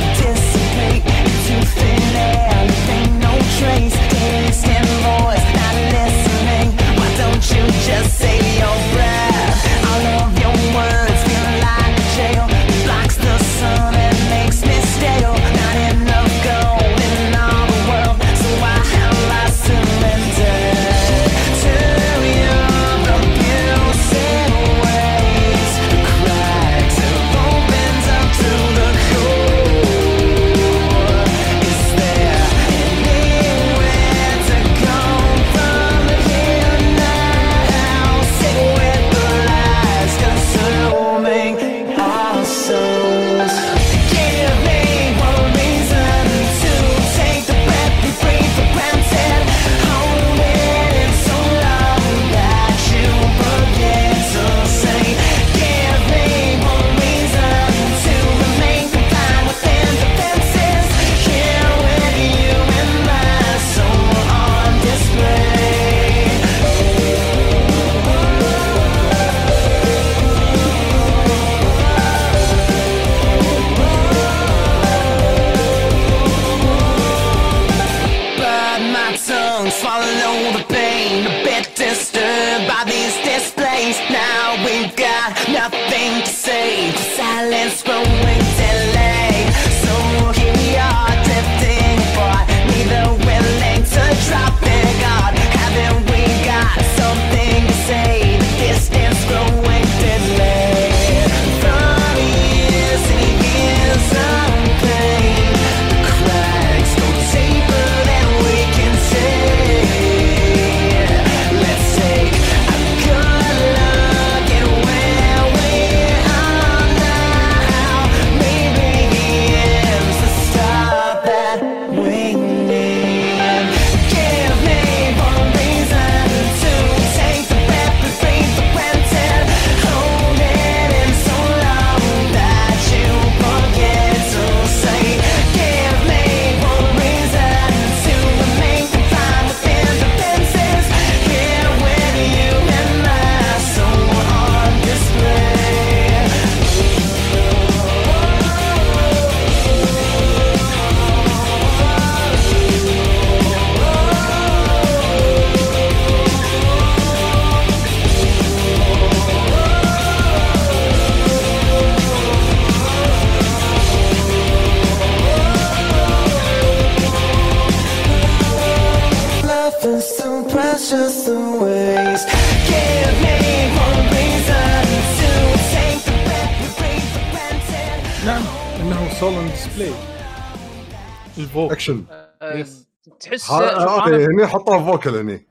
حطوها vocal هني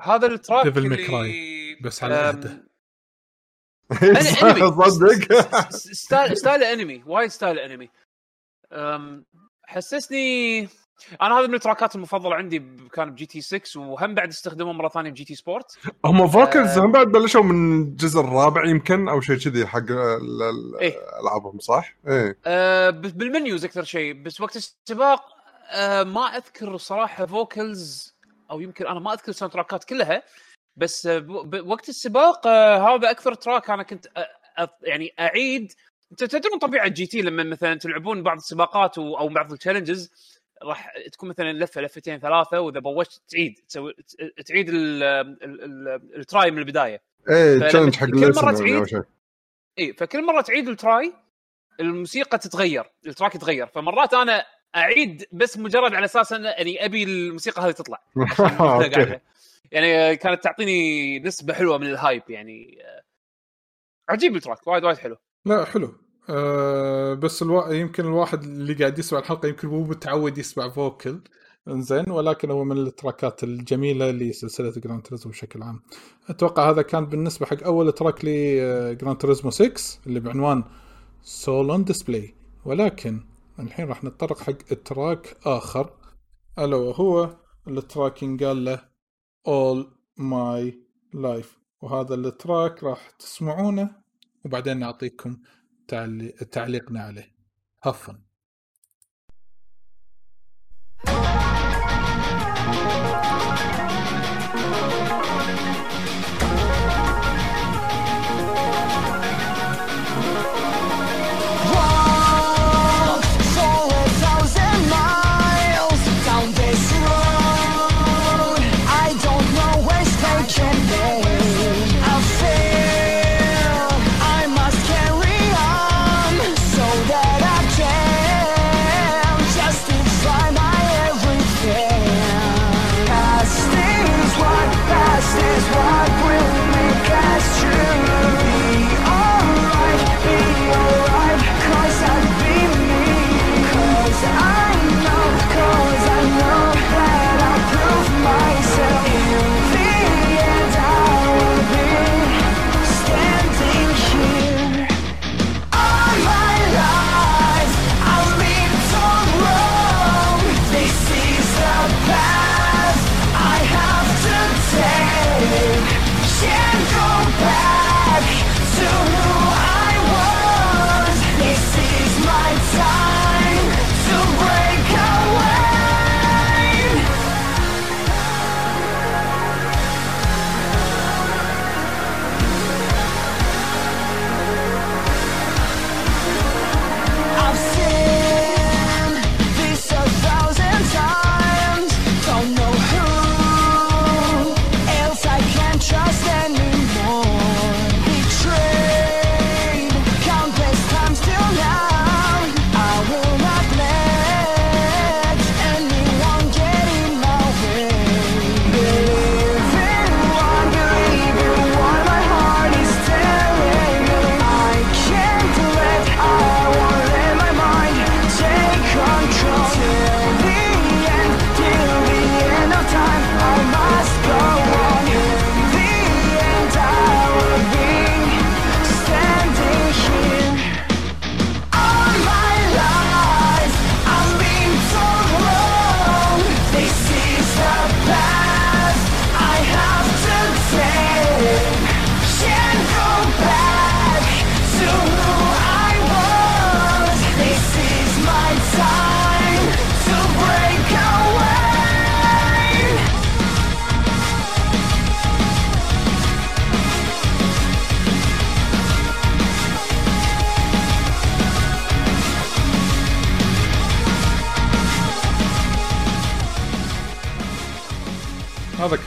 هذا ال track May اللي بس على عهده. [laughs] صدق style style انمي وايد style انمي حسسني أنا هذا من التراكات المفضلة عندي كان ب GT 6 وهم بعد استخدمه مرة ثانية ب GT Sport هم vocals. هم بعد بلشوا من الجزء الرابع يمكن أو شيء كذي حق ال- ال- إيه. ألعابهم صح؟ إيه أه بال menus أكثر شيء بس وقت السباق أه ما أذكر صراحة vocals أو يمكن أنا ما أذكر ال sound تراكات كلها بس أه ب- ب- وقت السباق أه هذا أكثر track أنا كنت أ- يعني أعيد. تدرون طبيعة GT لما مثلا تلعبون بعض السباقات أو بعض ال challenges راح تكون مثلا لفة لفتين ثلاثة وإذا بوشت تعيد تسوي تعيد ال- ال- ال- ال try من البداية. إيه challenge حق كل ال lesson يعني تعيد- اي فكل مرة تعيد ال try الموسيقى تتغير ال track يتغير. فمرات أنا أعيد بس مجرد على أساس أن اني أبي الموسيقى هذه تطلع. [laughs] يعني كانت تعطيني نسبة حلوة من ال hype يعني. عجيب ال track وايد وايد حلو. لا حلو. أه بس الوا... يمكن الواحد اللي قاعد يسمع الحلقة يمكن مو متعود يسمع vocal إنزين ولكن هو من التراكات الجميلة لسلسله Gran Turismo بشكل عام. أتوقع هذا كان بالنسبة حق أول track ل Gran Turismo 6 اللي بعنوان Soul on Display ولكن الحين راح نتطرق حق track آخر. الا وهو ال track ينقال له All My Life. وهذا ال track راح تسمعونه وبعدين نعطيكم تعلي... تعليقنا عليه. have fun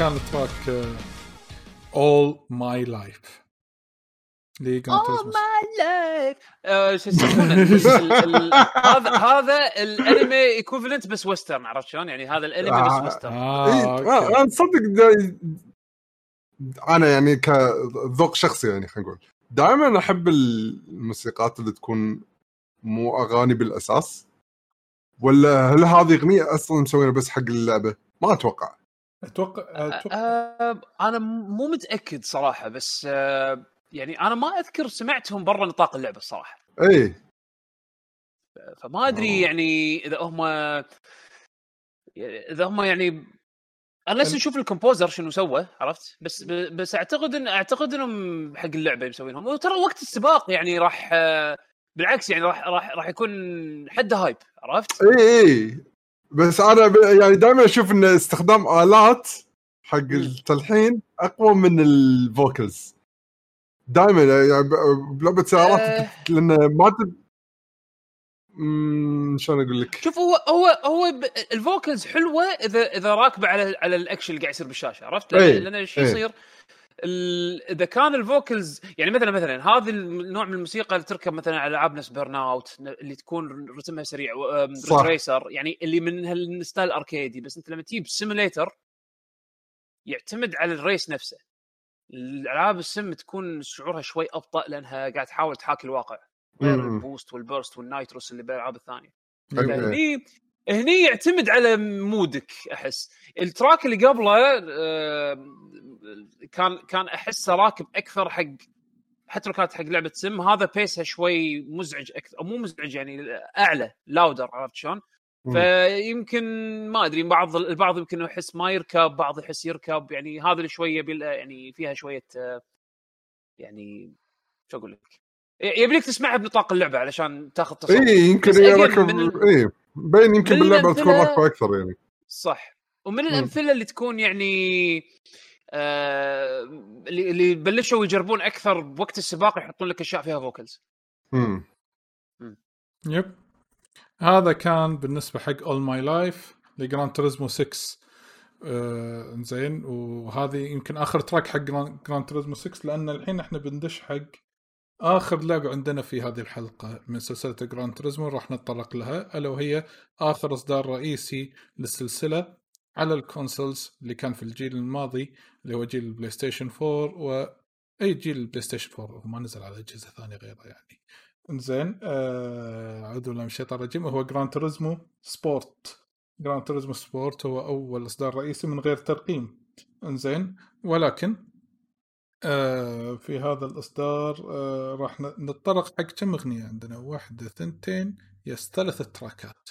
كان track All My Life ل Gran Oh Turismo my life آه، شو يسمونه هذا هذا الانمي equivalent بس western عرفت شلون؟ يعني هذا الانمي بس. western okay. أنا تصدق أنا يعني كذوق شخصي يعني خلينا نقول دائما أحب الموسيقات اللي تكون مو أغاني بالأساس ولا هل هذه أغنية أصلا مسوينها بس حق اللعبة؟ ما أتوقع أتوقع أتوقع آه، أنا مو متأكد صراحة بس آه، يعني أنا ما أذكر سمعتهم برا نطاق اللعبة الصراحه اي فما أدري أوه. يعني إذا هم إذا هم يعني أنا لسه نشوف الكومبوزر شنو سوى عرفت؟ بس بس أعتقد إن أعتقد إنهم حق اللعبة مسوينهم. وترى وقت السباق يعني راح آه، بالعكس يعني راح راح راح يكون حد hype عرفت؟ اي اي بس أنا ب- يعني دائما أشوف إن استخدام آلات حق التلحين أقوى من ال vocals دائما يعني بلعبة سيارات آه. لأن ما تب... شلون أقول لك؟ شوف هو هو هو ب- ال vocals حلوة اذا إذا راكبة على على الأكشن اللي قاعد يصير بالشاشة عرفت؟ لأن, إيه، لأن شو إيه. يصير؟ إذا كان ال vocals يعني مثلا مثلا هذه النوع من الموسيقى اللي تركب مثلا على ألعاب نفس Burnout اللي تكون رتمها سريع. racer يعني اللي من هال style أركيدي بس أنت لما تجيب simulator يعتمد على ال race نفسه الألعاب السم تكون شعورها شوي أبطأ لأنها قاعد تحاول تحاكي الواقع غير. ال boost وال burst وال nitrous اللي بالألعاب الثانية. هني هني يعتمد على مودك أحس. ال track اللي قبله آه، كان كان أحسه راكب أكثر حق حتى لو كانت حق لعبة سم هذا bass ها شوي مزعج أكثر أو مو مزعج يعني أعلى louder عرفت شلون؟ فيمكن ما أدري بعض البعض يمكن يحس ما يركب بعض يحس يركب يعني هذا اللي شوية يعني فيها شوية آه، يعني شو أقول لك؟ يبي لك تسمعها بنطاق اللعبة علشان تاخذ تصور. اي يمكن بس هي again ركب من ال- اي بين يمكن باللعبة تكون ركبه أكثر يعني. صح. ومن الأمثلة اللي تكون يعني آه اللي اللي بلشوا يجربون أكثر بوقت السباق يحطون لك أشياء فيها vocals مم. yep. هذا كان بالنسبة حق All My Life ل Gran Turismo 6 آه زين. وهذه يمكن آخر track حق Gran Turismo 6 لأن الحين إحنا بندش حق آخر لعبه عندنا في هذه الحلقة من سلسلة Gran Turismo راح نتطرق لها ألا وهي آخر إصدار رئيسي للسلسلة على ال consoles اللي كان في الجيل الماضي اللي هو جيل ال PlayStation 4 واي جيل ال PlayStation 4 وما نزل على أجهزة ثانية غيره يعني. إنزين آه اعوذ بالله من الشيطان الرجيم وهو Gran Turismo Sport Gran Turismo Sport هو أول إصدار رئيسي من غير ترقيم. إنزين ولكن آه في هذا الإصدار آه راح نتطرق حق كم أغنية عندنا؟ واحدة ثنتين yes ثلاث تراكات.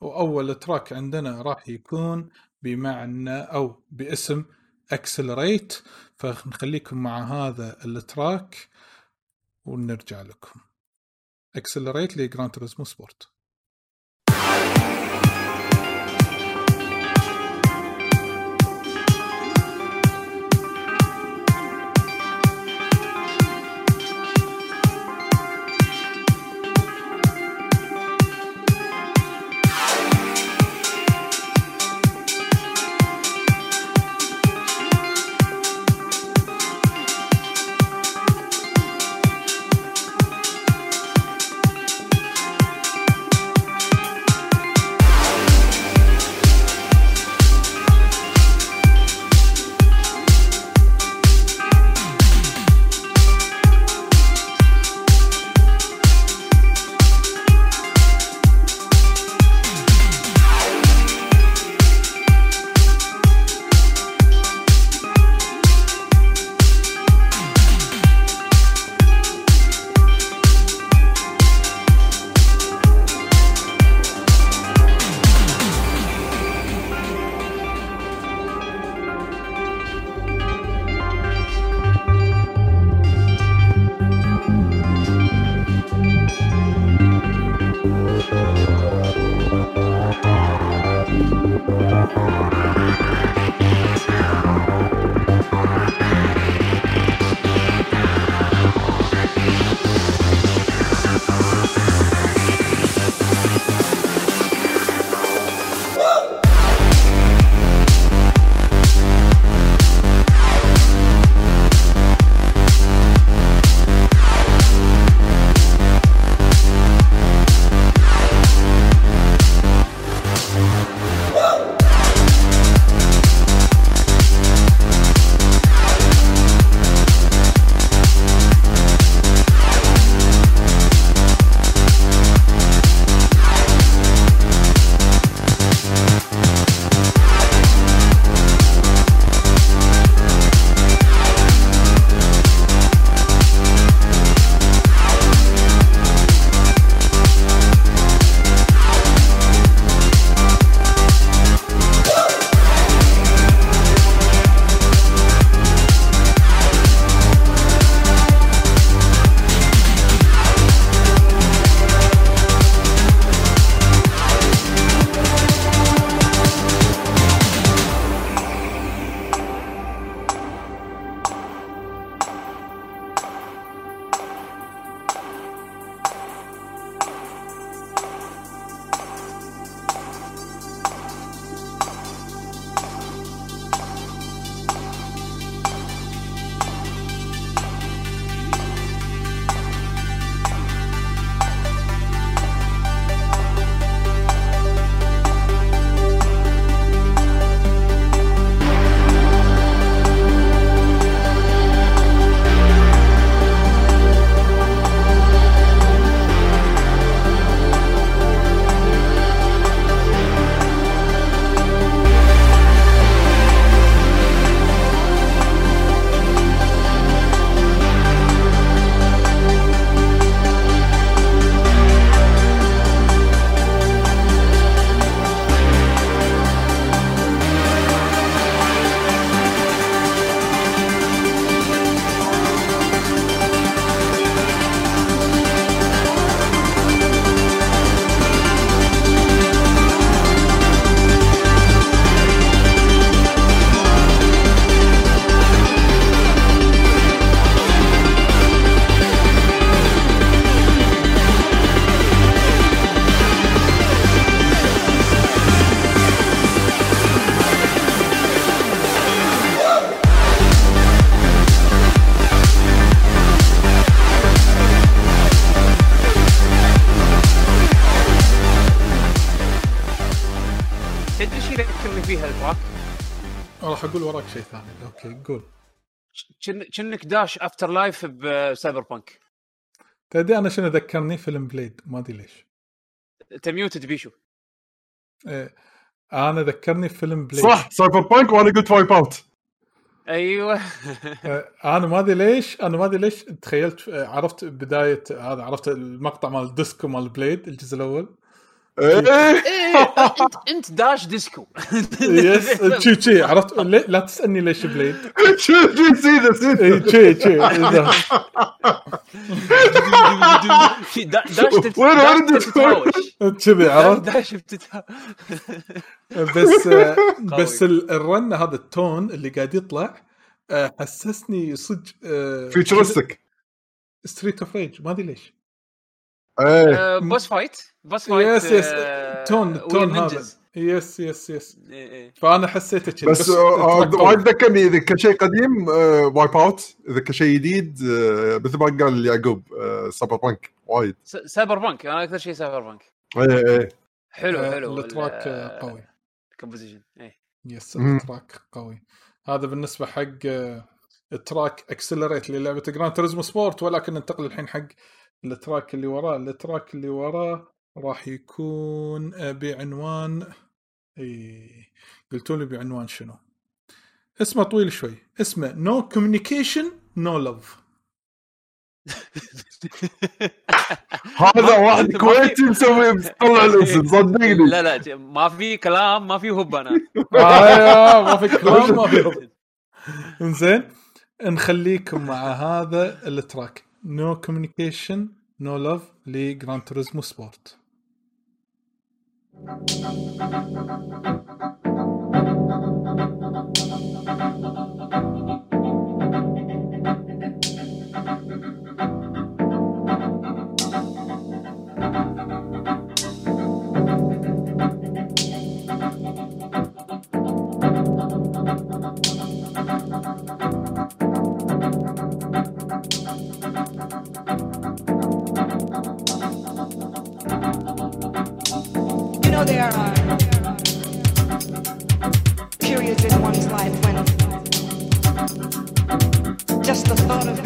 وأول track عندنا راح يكون بمعنى أو باسم Accelerate. فنخليكم مع هذا ال track ونرجع لكم. Accelerate ل Gran Turismo Sport. أقول وراك شيء ثاني. okay قول. كن- كنك داش Afterlife ب Cyberpunk تدري أنا شنو ذكرني؟ فيلم Blade ما أدري ليش. أنت muted بيشو. إيه. أنا ذكرني فيلم Blade صح Cyberpunk وأنا قلت Wipeout أيوه. آه، أنا ما أدري ليش أنا ما أدري ليش تخيلت عرفت بداية هذا عرفت المقطع مال الديسكو مال Blade الجزء الأول. إيه. إيه، أنت أنت داش ديسكو. yes [laughs] تشي تشي عرفت؟ لا تسألني ليش Blade. شو شو سيده سيده اي تشي تشي. داش وين داش وين تتهاوش. كذي [laughs] عرفت؟ داش بس [laughs] بس ال- الرن هذا ال tone اللي قاعد يطلع آه، حسسني صدق futuristic Streets of Rage ما أدري ليش. إيه. boss fight boss fight yes yes آه، tone tone هذا. yes yes yes. فأنا حسيته كذي بس آه، ال track وايد قوي. ذكرني إذا كشيء قديم Wipeout إذا كشيء جديد آه، مثل ما قال يعقوب آه، Cyberpunk وايد. Cyberpunk أنا أكثر شيء Cyberpunk إيه إيه. حلو آه، حلو. ال track آه، قوي. composition إيه. yes. ال track قوي. هذا بالنسبة حق آه، ال track Accelerate للعبة Gran Turismo Sport ولكن ننتقل الحين حق ال track اللي وراه ال track اللي وراه راح يكون بعنوان إي قلتوا لي بعنوان شنو؟ اسمه طويل شوي. اسمه No Communication No Love هذا واحد كويتي مسوي طلع الاسم [laughs] صدقني. لا لا ما في كلام ما في هب أنا. أيوه ما في [laughs] كلام ما في انزين نخليكم مع هذا ال track. No Communication No Love ل Gran Turismo Sport You there are. Periods in one's life when just the thought of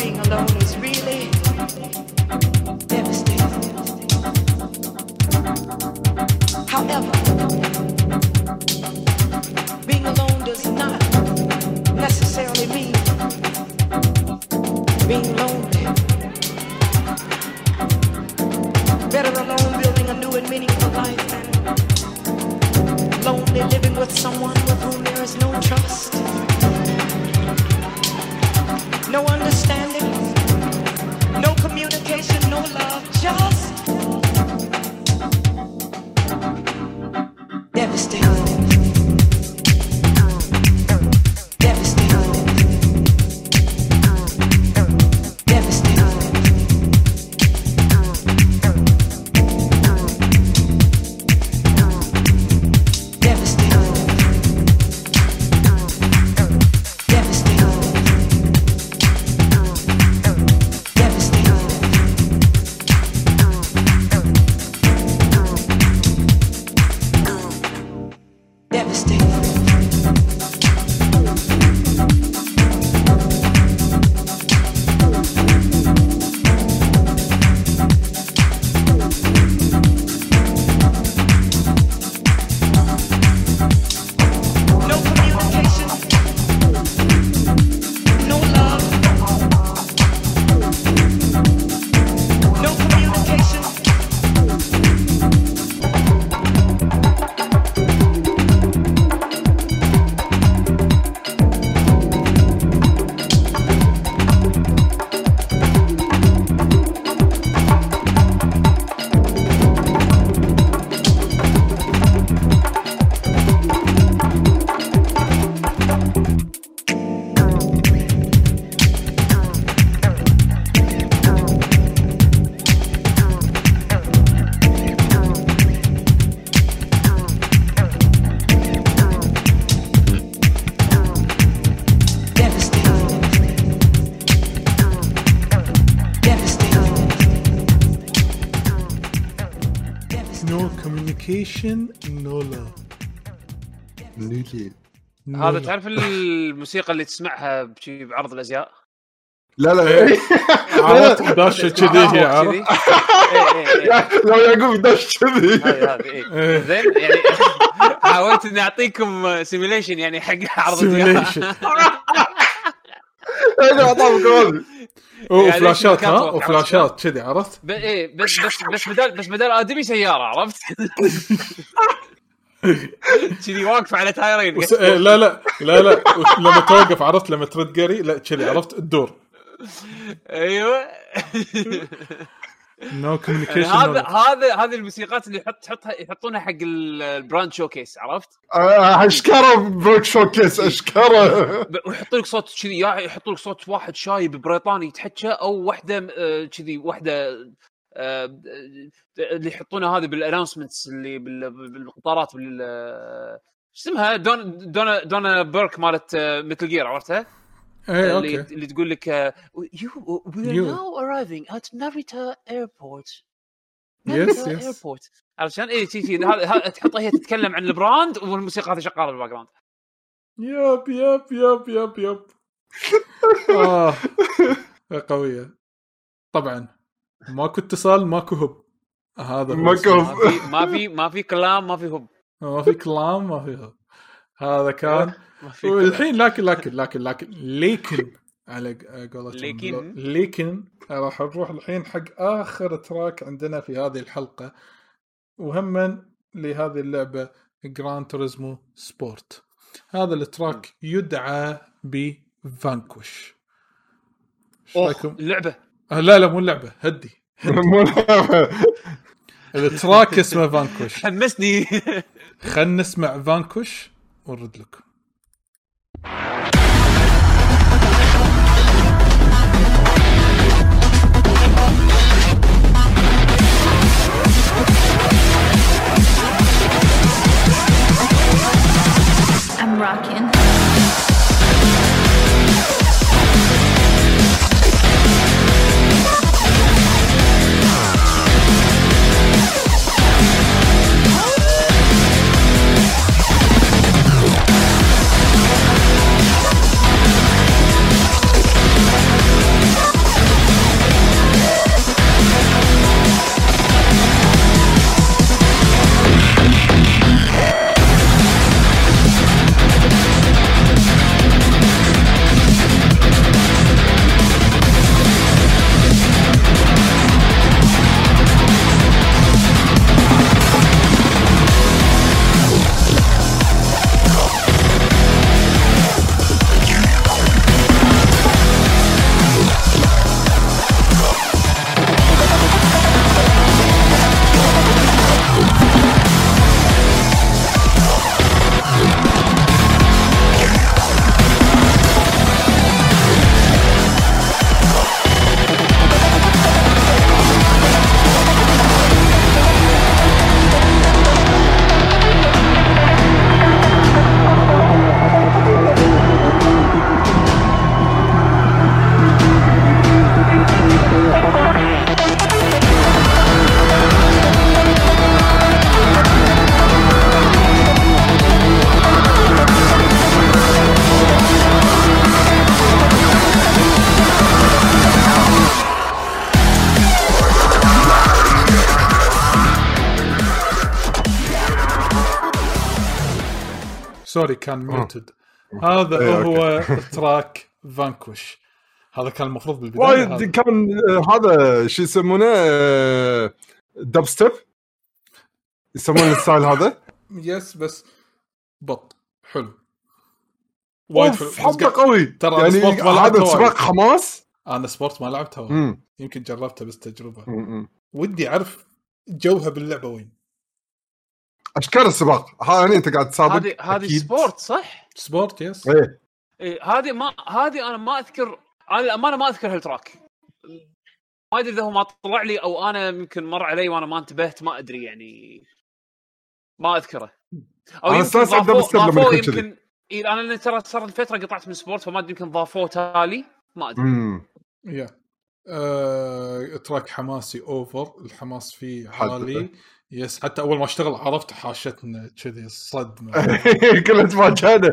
هذا تعرف الموسيقى اللي تسمعها بشي بعرض الأزياء لا لا إيه. [laughs] عرفت داشه [laughs] كذي هي. إيه، إيه،. [laughs] لو يعقوب داش كذي هذه هذه. زين يعني حاولت إني أعطيكم سيميليشن يعني حق عرض الأزياء وفلاشات كان ها وفلاشات كذي عرفت. إيه بس بس بس بدال بس بدال ادمي سياره عرفت؟ كذي واقف على تايرين. وس... إيه، لا لا لا لا. لما توقف عرفت لما ترد قري؟ لا كذي عرفت الدور. أيوه. No Communication هذا هذا هذه الموسيقات اللي يحط تحطها يحطونها حق ال- ال brand showcase عرفت؟ آه، أشكره brand showcase أشكره. ب- ويحط لك صوت كذي يا يحط لك صوت واحد شايب بريطاني يتحكى أو واحدة آه، كذي واحدة اللي يحطونها هذه بال announcements اللي بال- بالقطارات بال آه، شو اسمها؟ دون دونا Donna Burke مالت Metal Gear عرفتها؟ اي اللي, okay. اللي تقول لك آه، are You. now arriving at Narita Airport. Yes, Narita yes. Airport. علشان اي شي شي تحطها هي تتكلم عن ال brand والموسيقى هذه شغالة بال background yep yep yep yep yep. [laughs] آه قوية. طبعا. ماكو اتصال ماكو هب. هذا هو ماكو. هب. ما في ما في ما في كلام ما في هب. ما في كلام ما في هب. هذا كان. [laughs] والحين لكن لكن لكن لكن لكن على قولتهم. لكن؟ لكن راح نروح الحين حق آخر track عندنا في هذه الحلقة. وهما لهذه اللعبة Gran Turismo Sport هذا ال track يدعى ب Vanquish. إيش رأيكم؟ اللعبه آه لا لا مو اللعبة. هدي. [laughs] مو لعبة. ال track اسمه Vanquish حمسني. خلنا نسمع Vanquish ونرد لكم I'm rocking. sorry كان muted هذا إيه، هو track Vanquish هذا كان المفروض بالبداية وايد. كان آه، هذا شو يسمونه آه، دب ستيب يسمونه ال style هذا؟ yes بس بط. حلو. وايد حلو. حبه قوي. ترى يعني ما هذا. سباق حماس؟ أنا Sport ما لعبتها. يمكن جربتها بس تجربة. ودي أعرف جوها باللعبة وين. أشكال السباق. ها يعني أنت قاعد تسابق. هذه هذه. Sport صح؟ Sport yes. إيه. إيه، هذه ما هذه أنا ما أذكر أنا الامانه ما أذكر هال track ما أدري إذا هو ما طلع لي أو أنا يمكن مر علي وأنا ما انتبهت ما أدري يعني. ما أذكره. أو أستانس على ضافوه. يمكن إيه أنا ترى صار فترة قطعت من Sport فما أدري يمكن ضافوه تالي. ما أدري. yeah. آه، track حماسي over الحماس فيه حد. عالي. yes حتى أول ما أشتغل عرفت حاشتنا كذي صدمة. [laughs] كلها تفاجئنا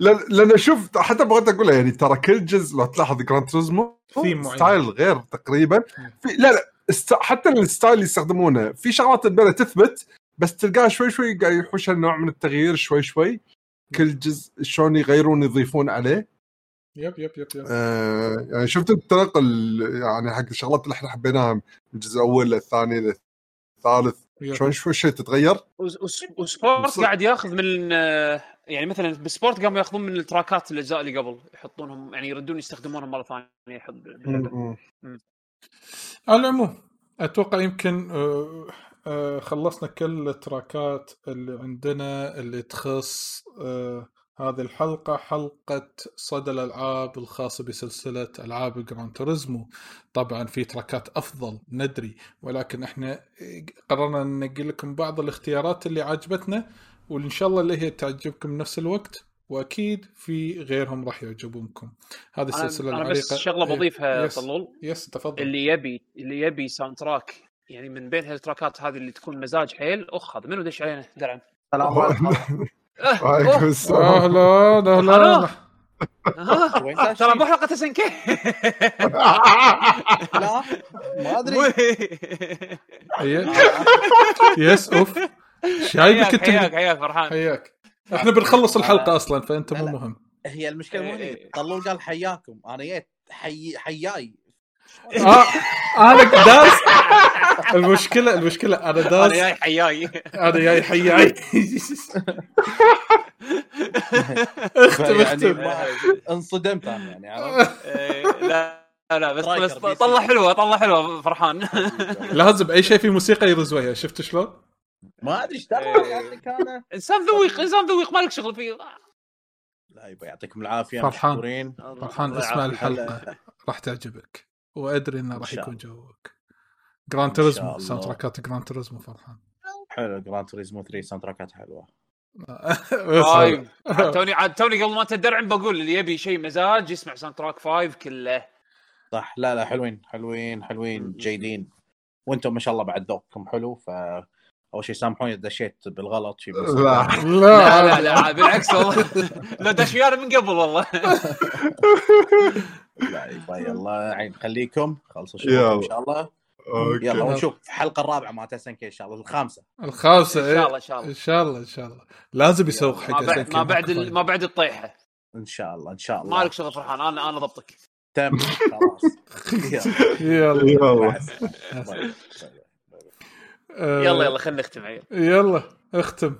لأن لأن شوف حتى بغيت اقولها يعني ترى كل جزء لو تلاحظ Gran Turismo. style غير تقريبا. في لا لا است... حتى ال style اللي يستخدمونه في شغلات تبدا تثبت بس تلقاها شوي شوي قاعد يحوش نوع من التغيير شوي شوي. كل جزء شلون يغيرون يضيفون عليه. yep yep yep yep. آه يعني شفت التنقل يعني حق الشغلات اللي إحنا حبيناها الجزء الأول للثاني للثالث yep. شلون شوي شوي تتغير؟ وس- وس- و Sport قاعد ياخذ من آه، يعني مثلا بال Sport قاموا ياخذون من التراكات الأجزاء اللي قبل يحطونهم يعني يردون يستخدمونهم مرة ثانية يحط على العموم أتوقع يمكن آه، آه، خلصنا كل التراكات اللي عندنا اللي تخص آه، هذه الحلقة حلقة صدى الألعاب الخاصة بسلسلة ألعاب Gran Turismo. طبعا في تراكات أفضل ندري ولكن إحنا قررنا ننقل لكم بعض الاختيارات اللي عجبتنا وإن شاء الله اللي هي تعجبكم بنفس الوقت وأكيد في غيرهم راح يعجبونكم. هذه أنا السلسلة أنا العريقة. بس شغله بضيفها yes. طلول. yes تفضل. اللي يبي اللي يبي soundtrack يعني من بين هالتراكات هذه اللي تكون مزاج حيل أخ هذا منو دش علينا؟ درعم. أه، [laughs] وعليكم أوه، السلام أهلا أهلا. داش؟ ترى مو حلقة سنكي [laughs] لا ما أدري. حياك يس أوف. شايبك حياك أنت. حياك حياك فرحان. حياك. إحنا بنخلص الحلقة أصلا فأنت مو. مهم. هي المشكلة مو إيه، هني إيه. طلول قال حياكم. أنا جيت حي حياي. آه أنا داس المشكلة المشكلة أنا أنا داس جاي حياي أنا جاي حياي اختم يعني اختم ما- انصدمت أنا يعني عرفت؟ إيه، لا لا بس بس. طلع حلوة طلع حلوة فرحان لازم أي شيء فيه موسيقى يرز وياه شفت شلون؟ ما أدري إيش دخل إيه. يعني كان إنسان ذويق إنسان ذويق مالك شغل فيه لا يبا يعطيكم العافية فرحان. فرحان اسمع. الحلقة راح تعجبك وأدري إنه إن راح يكون. جوك. جران شاء توريزمو. ساوند تراكات جران توريزمو فرحان. حلو Gran Turismo 3 sound تراكات حلوة [laughs] طيب عاد توني عاد توني قبل ما تدرعم بقول اللي يبي شيء مزاج يسمع soundtrack 5 كله. صح. لا لا حلوين حلوين حلوين جيدين. وأنتم ما شاء الله بعد ذوقكم حلو ف أول شيء سامحوني دشيت بالغلط بس. لا. لا. لا لا بالعكس والله. لا دش ويانا من قبل والله. لا يبا يلا عين خليكم خلصوا. شغلكم إن شاء الله. أوكي. يلا ونشوف الحلقة الرابعة مع تسنك إن شاء الله الخامسة. الخامسة إن شاء الله إيه. إن شاء الله. إن شاء الله إن شاء الله. لازم يسوق حق ما بعد SNK ما بعد كفاية. ال- ما بعد الطيحة. إن شاء الله إن شاء الله. مالك شغل فرحان أنا أنا ضبطك. تم خلاص. [laughs] يلا. يلا. آه، يلا يلا خلينا نختم عيل. يلا اختم.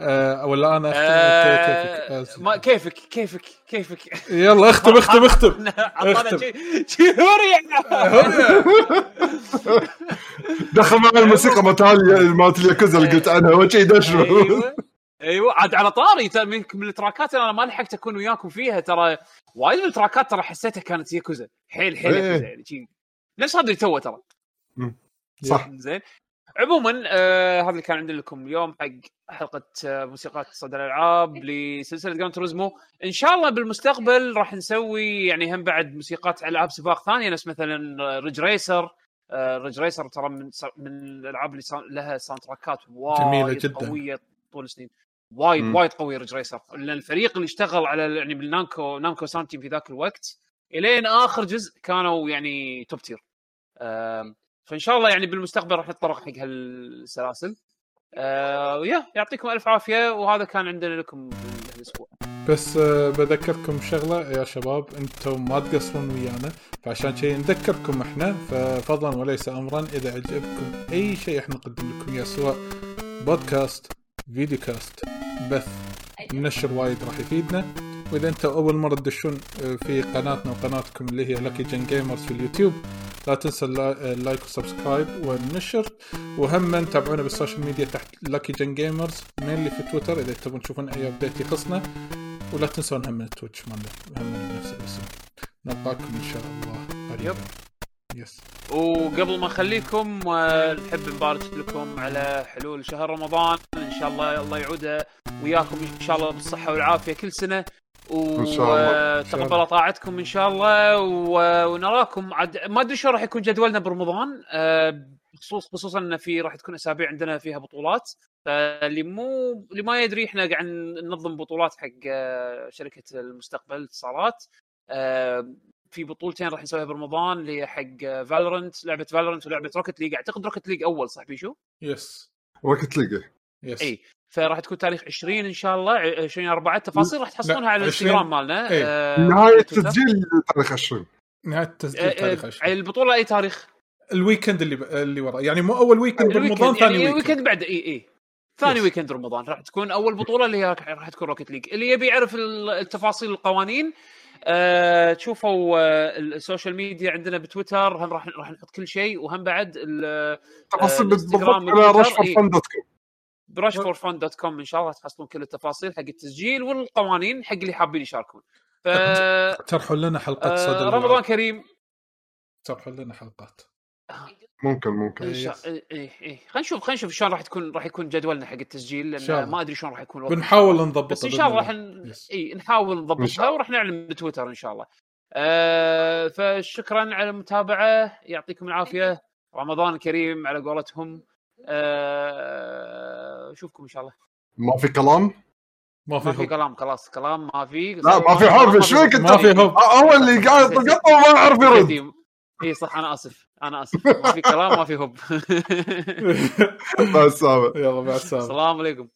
آه ولا أنا أختم؟ آه، كيفك ما كيفك كيفك كيفك؟ يلا اختم اختم اختم. عطانا اختم. شي شي هوري [laughs] دخل معي الموسيقى مالت مالت الياكوزا اللي قلت عنها وجهي دش إيوه. [laughs] إيوه عاد على طاري ترى من من التراكات اللي أنا ما لحقت أكون وياكم فيها ترى وايد من التراكات ترى حسيتها كانت ياكوزا. حيل حيل إيه. ياكوزا يعني نفس هذا اللي توه ترى؟ صح. زين. عموما آه هذا اللي كان عندنا لكم اليوم حق حلقة آه موسيقات صدى الألعاب لسلسلة Gran Turismo. إن شاء الله بالمستقبل راح نسوي يعني هم بعد موسيقات ألعاب سباق ثانية نفس مثلا Ridge Racer آه Ridge Racer ترى من من الألعاب اللي صار لها sound تراكات وايد جميلة جداً. قوية طول السنين. وايد مم. وايد قوي Ridge Racer لأن الفريق اللي اشتغل على يعني بال Namco Namco sound team في ذاك الوقت إلين آخر جزء كانوا يعني top tier آم، فإن شاء الله يعني بالمستقبل راح نتطرق حق هالسلاسل. آه ويا يعطيكم ألف عافية وهذا كان عندنا لكم الأسبوع. بس آه بذكركم شغلة يا شباب أنتم ما تقصرون ويانا فعشان شيء نذكركم إحنا ففضلا وليس امرا إذا عجبكم أي شيء إحنا نقدم لكم اياه سواء بودكاست video cast بث النشر وايد راح يفيدنا. وإذا أنتم أول مرة تدشون آه، في قناتنا وقناتكم اللي هي Lucky Gen Gamers في اليوتيوب لا تنسى اللا- ال like وال subscribe والنشر. وهم تابعونا بال social media تحت Lucky Gen Gamers mainly في تويتر إذا تبون تشوفون أي update يخصنا. ولا تنسون هم من ال Twitch مالنا هم من نفس الاسم. نلقاكم إن شاء الله قريبا. yes وقبل ما نخليكم آه، نحب نبارك لكم على حلول شهر رمضان. إن شاء الله الله يعود وياكم إن شاء الله بالصحة والعافية. كل سنة. وتقبل طاعتكم إن شاء الله و- ونراكم عاد ما أدري شو راح يكون جدولنا برمضان. آه، بخصوص خصوصا إن في راح تكون أسابيع عندنا فيها بطولات. فاللي مو اللي ما يدري إحنا قاعد ننظم بطولات حق آه، شركة المستقبل اتصالات آه، في بطولتين راح نسويها برمضان اللي هي حق Valorant لعبة Valorant ولعبة Rocket League أعتقد Rocket League أول صح بيشو؟ yes Rocket League yes إي. فراح تكون تاريخ 20 إن شاء الله 20 4 التفاصيل راح تحصلونها على 20 الانستغرام مالنا إيه. آه، نهاية. التسجيل تاريخ 20 نهاية آه، التسجيل آه، تاريخ 20 البطولة أي تاريخ؟ ال weekend اللي ب... اللي ورا يعني مو أول weekend برمضان ال weekend ثاني يعني weekend weekend بعد إي إي ثاني. weekend رمضان راح تكون أول بطولة اللي هي راح تكون Rocket League اللي يبي يعرف ال- التفاصيل القوانين آه تشوفوا آه ال social media عندنا بتويتر هم راح راح نحط كل شيء وهم بعد ال- تفاصيل بالضبط على والتويتر، rush for إيه. fun dot com ب rush for fun dot com إن شاء الله تحصلون كل التفاصيل حق التسجيل والقوانين حق اللي حابين يشاركون ف ترحوا لنا حلقات صدى آه. رمضان كريم ترحوا لنا حلقات ممكن ممكن ان شاء يس. إيه إيه إيه. خلينا نشوف خلينا نشوف شلون راح تكون راح يكون جدولنا حق التسجيل شاء لأن. ما أدري شلون راح يكون بنحاول نضبطها بس إن شاء الله راح ن... اي نحاول نضبطها. وراح نعلن بتويتر إن شاء الله. آه فشكرا على المتابعة يعطيكم العافية رمضان كريم على قولتهم أشوفكم إن شاء الله. ما في كلام؟ ما ما في في كلام خلاص كلام ما في. لا ما في حرف. إيش فيك أنت؟ ما في هوب. هو اللي قاعد يقطع وما يعرف يرد. إي صح أنا آسف. أنا آسف. ما في كلام ما في هب بس هذا يلا مع السلامة. السلام عليكم.